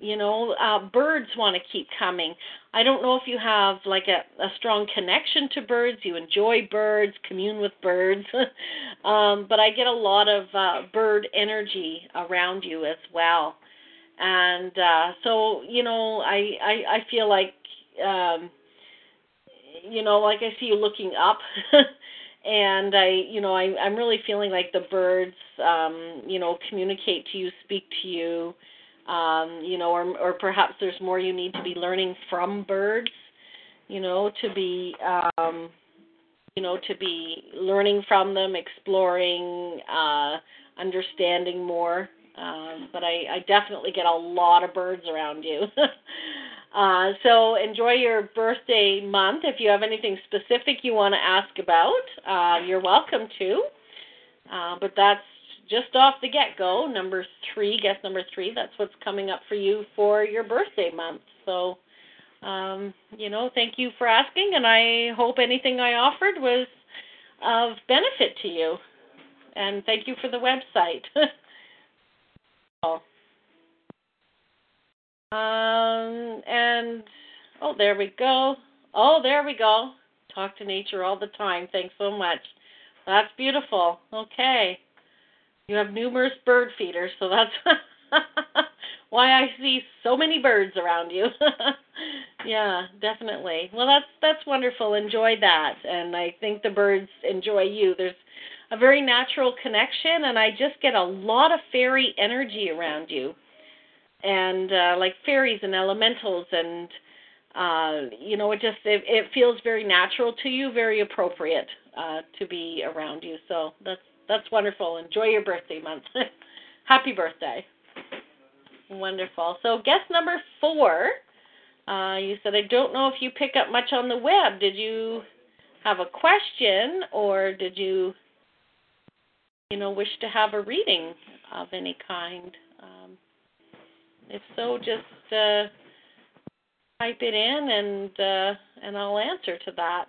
Speaker 2: You know, uh, birds want to keep coming. I don't know if you have like a, a strong connection to birds, you enjoy birds, commune with birds, (laughs) um, but I get a lot of uh, bird energy around you as well. And uh, so, you know, I, I, I feel like, um, you know, like I see you looking up. (laughs) and I, you know, I, I'm really feeling like the birds, um, you know, communicate to you, speak to you, um, you know, or or perhaps there's more you need to be learning from birds, you know, to be um, you know, to be learning from them, exploring, uh, understanding more. Um, but I, I definitely get a lot of birds around you. (laughs) uh, so enjoy your birthday month. If you have anything specific you want to ask about, uh, you're welcome to. Uh, but that's just off the get go, number three, guess number three, that's what's coming up for you for your birthday month. So, um, you know, thank you for asking, and I hope anything I offered was of benefit to you. And thank you for the website. (laughs) oh. Um, and oh, there we go. Oh, there we go. Talk to nature all the time. Thanks so much. That's beautiful. Okay. You have numerous bird feeders, so that's (laughs) why I see so many birds around you. (laughs) yeah, definitely. Well, that's that's wonderful. Enjoy that, and I think the birds enjoy you. There's a very natural connection, and I just get a lot of fairy energy around you, and uh, like fairies and elementals, and uh, you know, it just it, it feels very natural to you, very appropriate uh, to be around you. So that's that's wonderful. Enjoy your birthday month. (laughs) Happy birthday. Wonderful. So, guest number four, uh, you said, I don't know if you pick up much on the web. Did you have a question or did you, you know, wish to have a reading of any kind? Um, if so, just uh, type it in and uh, and I'll answer to that.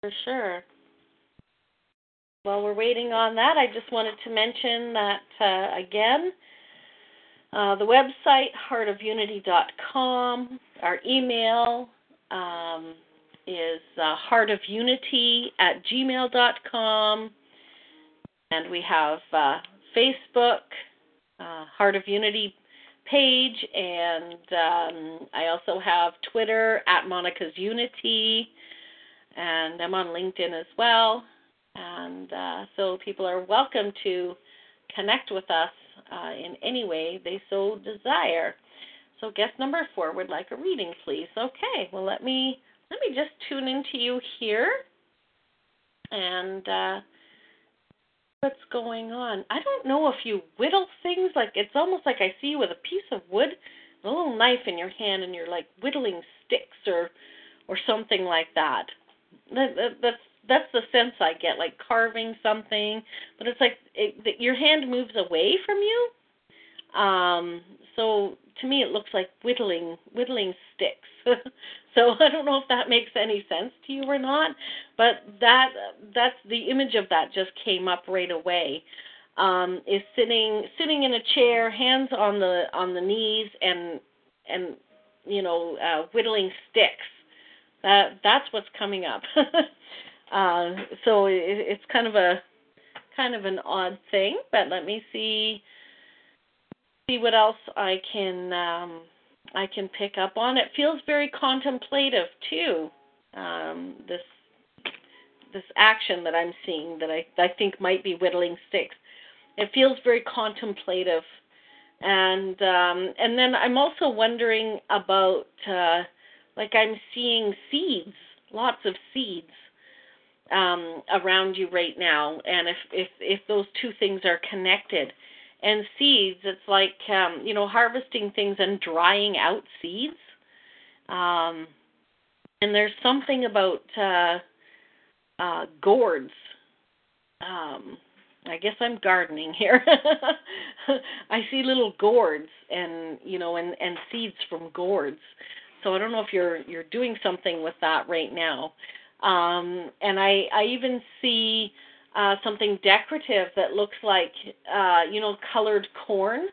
Speaker 2: For sure. While we're waiting on that, I just wanted to mention that uh, again, uh, the website heartofunity.com, our email um, is uh, heartofunity at gmail.com, and we have uh, Facebook, uh, Heart of Unity page, and um, I also have Twitter at Monica's Unity, and I'm on LinkedIn as well. And uh, so people are welcome to connect with us uh, in any way they so desire. So guest number four would like a reading, please. Okay, well let me let me just tune into you here and uh, what's going on. I don't know if you whittle things like it's almost like I see you with a piece of wood, a little knife in your hand, and you're like whittling sticks or or something like that. That, that that's that's the sense I get, like carving something, but it's like it, your hand moves away from you. Um, so to me, it looks like whittling whittling sticks. (laughs) so I don't know if that makes any sense to you or not, but that that's the image of that just came up right away. um, is sitting sitting in a chair, hands on the on the knees, and and you know uh, whittling sticks. That that's what's coming up. (laughs) uh, so it, it's kind of a kind of an odd thing, but let me see see what else I can um, I can pick up on. It feels very contemplative too. Um, this this action that I'm seeing that I I think might be whittling sticks. It feels very contemplative, and um, and then I'm also wondering about uh, like I'm seeing seeds, lots of seeds um, around you right now, and if if if those two things are connected, and seeds, it's like um, you know harvesting things and drying out seeds. Um, and there's something about uh, uh, gourds. Um, I guess I'm gardening here. (laughs) I see little gourds and you know and and seeds from gourds. So I don't know if you're you're doing something with that right now. Um, and I I even see uh, something decorative that looks like uh, you know colored corn,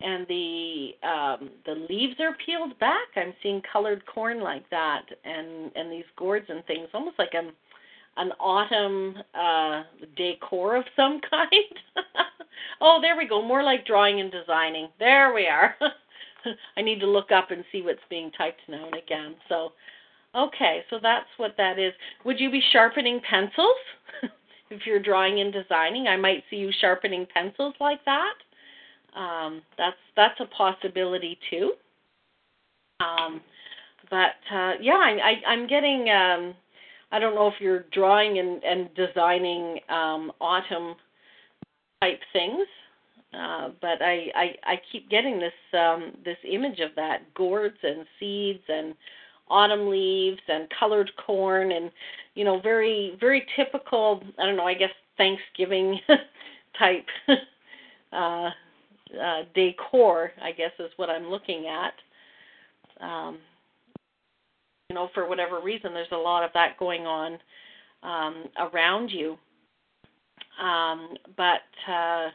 Speaker 2: and the um, the leaves are peeled back. I'm seeing colored corn like that, and and these gourds and things, almost like a an autumn uh, decor of some (laughs) kind. oh, there we go. More like drawing and designing. There we are. (laughs) I need to look up and see what's being typed now and again. So, okay, so that's what that is. Would you be sharpening pencils? (laughs) if you're drawing and designing, I might see you sharpening pencils like that. Um, that's that's a possibility too. Um, but uh, yeah, I, I, I'm getting. Um, I don't know if you're drawing and, and designing um, autumn type things, uh, but I, I I keep getting this um, this image of that gourds and seeds and autumn leaves and colored corn and you know very very typical I don't know I guess Thanksgiving (laughs) type (laughs) uh, uh, decor I guess is what I'm looking at. Um, you know, for whatever reason, there's a lot of that going on um, around you. Um, but uh,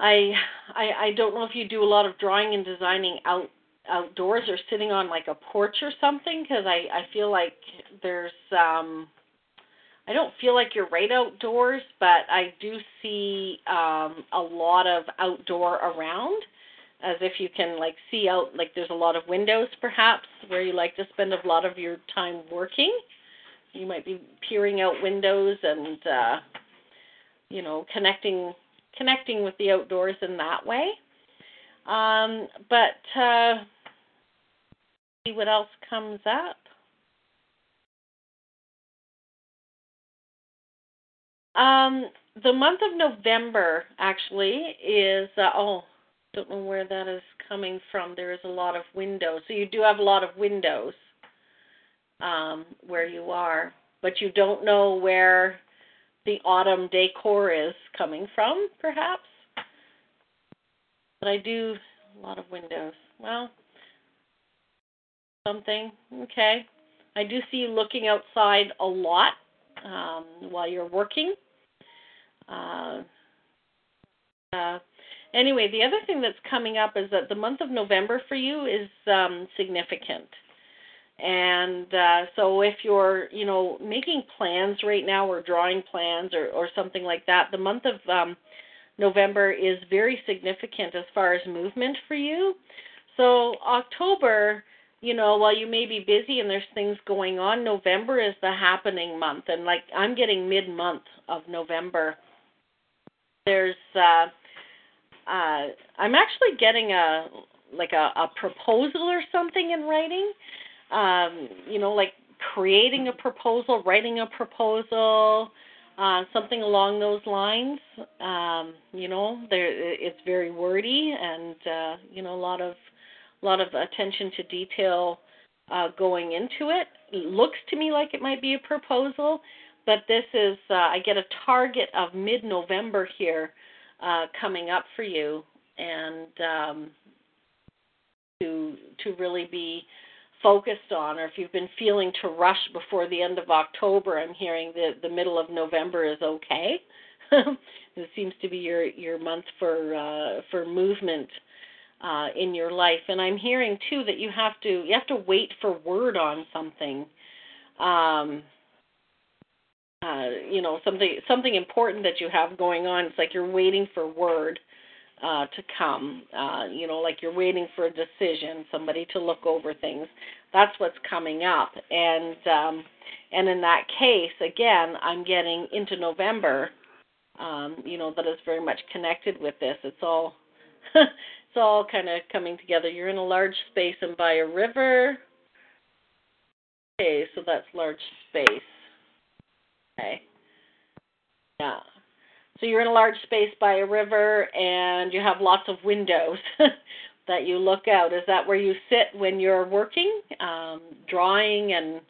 Speaker 2: I, I I don't know if you do a lot of drawing and designing out outdoors or sitting on like a porch or something because I I feel like there's um I don't feel like you're right outdoors, but I do see um a lot of outdoor around as if you can like see out like there's a lot of windows perhaps where you like to spend a lot of your time working. You might be peering out windows and uh you know connecting connecting with the outdoors in that way. Um but uh see what else comes up um the month of november actually is uh, oh don't know where that is coming from. There is a lot of windows. So you do have a lot of windows um, where you are, but you don't know where the autumn decor is coming from, perhaps. But I do a lot of windows. Well, something. Okay. I do see you looking outside a lot um, while you're working. Uh, uh, anyway, the other thing that's coming up is that the month of November for you is um, significant. And uh, so if you're, you know, making plans right now or drawing plans or, or something like that, the month of um, November is very significant as far as movement for you. So October, you know, while you may be busy and there's things going on, November is the happening month. And like I'm getting mid month of November. There's uh uh, I'm actually getting a like a, a proposal or something in writing. Um, you know, like creating a proposal, writing a proposal, uh, something along those lines. Um, you know, there it's very wordy and uh, you know a lot of a lot of attention to detail uh, going into it. it. Looks to me like it might be a proposal, but this is uh, I get a target of mid-November here uh, coming up for you, and um, to to really be focused on, or if you've been feeling to rush before the end of October, I'm hearing that the middle of November is okay. (laughs) It seems to be your your month for uh, for movement uh, in your life. And I'm hearing too that you have to you have to wait for word on something. Um, uh, you know something something important that you have going on. It's like you're waiting for word uh, to come. Uh, you know, like you're waiting for a decision, somebody to look over things. That's what's coming up, and um, and in that case, again, I'm getting into November. Um, you know, that is very much connected with this. It's all (laughs) it's all kind of coming together. You're in a large space and by a river. Okay, so that's large space. Okay. Yeah. So you're in a large space by a river and you have lots of windows (laughs) that you look out. Is that where you sit when you're working, um, drawing and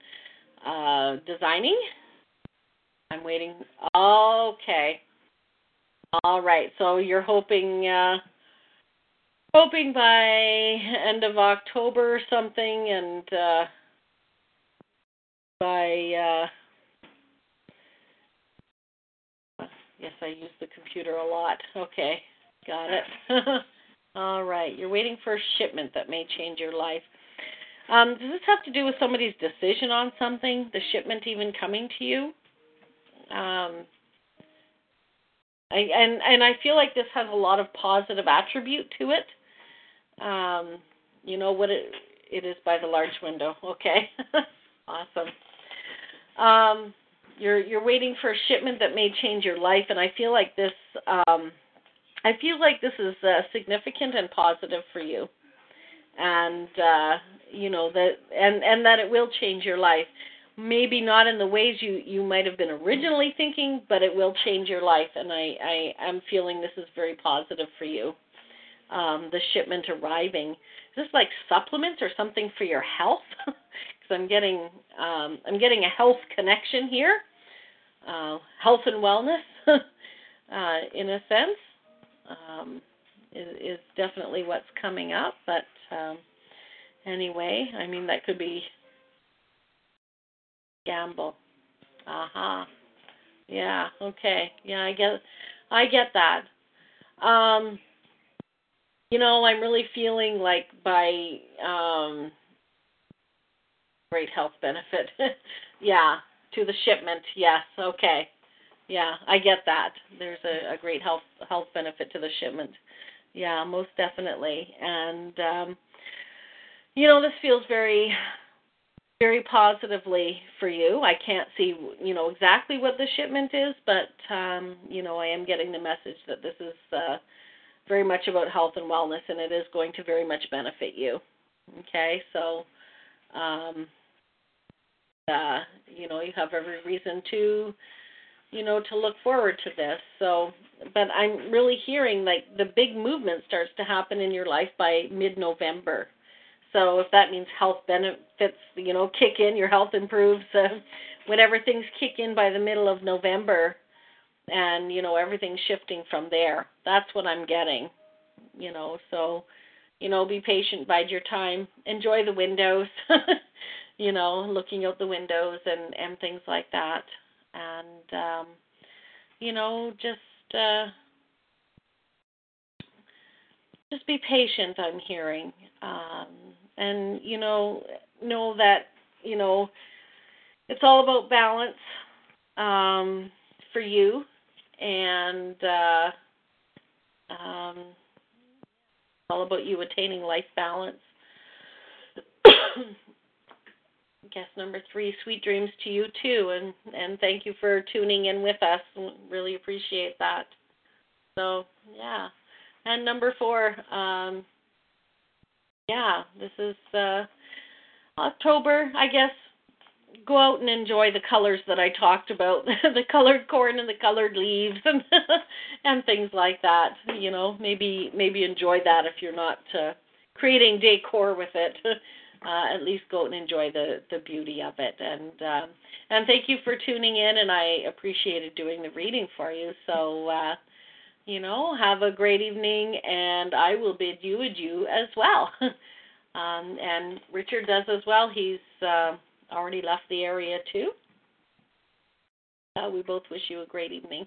Speaker 2: uh, designing? I'm waiting. Okay. All right. So you're hoping uh, hoping by end of October or something, and uh, by uh, yes, I use the computer a lot. Okay, got it. (laughs) All right, you're waiting for a shipment that may change your life. Um, does this have to do with somebody's decision on something? The shipment even coming to you? Um, I, and and I feel like this has a lot of positive attribute to it. Um, you know what it it is by the large window. Okay, (laughs) awesome. Um, you're you're waiting for a shipment that may change your life, and I feel like this. Um, I feel like this is uh, significant and positive for you, and uh, you know that and and that it will change your life. Maybe not in the ways you you might have been originally thinking, but it will change your life, and I I am feeling this is very positive for you um, the shipment arriving. Is this like supplements or something for your health? (laughs) Because I'm getting um, I'm getting a health connection here, uh, health and wellness, (laughs) uh, in a sense, um, is, is definitely what's coming up. But um, anyway, I mean that could be gamble. Aha. Uh-huh. Yeah. Okay. Yeah, I get. I get that. Um, you know, I'm really feeling like by um great health benefit. (laughs) yeah, to the shipment. Yes. Okay. Yeah, I get that. There's a, a great health health benefit to the shipment. Yeah, most definitely. And um you know, this feels very very positively for you. I can't see, you know, exactly what the shipment is, but um, you know, I am getting the message that this is uh very much about health and wellness, and it is going to very much benefit you. Okay, so um, uh, you know you have every reason to you know to look forward to this. So, but I'm really hearing like the big movement starts to happen in your life by mid-November. So if that means health benefits, you know, kick in, your health improves. (laughs) Uh, whenever things kick in by the middle of November, and you know everything's shifting from there. That's what i'm getting you know so you know be patient bide your time enjoy the windows (laughs) you know looking out the windows and and things like that. And um you know just uh just be patient i'm hearing. Um and you know know that you know it's all about balance um for you and uh, um, all about you attaining life balance. (coughs) Guess number three, sweet dreams to you too, and and thank you for tuning in with us. Really appreciate that. So yeah, and number four, um, yeah, this is uh, October, I guess go out and enjoy the colors that I talked about, (laughs) the colored corn and the colored leaves (laughs) and and things like that. You know, maybe maybe enjoy that if you're not uh, creating decor with it. (laughs) Uh, at least go and enjoy the the beauty of it. And uh, and thank you for tuning in. And I appreciated doing the reading for you. So. Uh, you know, have a great evening, and I will bid you adieu as well. um, and Richard does as well. He's uh, already left the area too. Uh, we both wish you a great evening.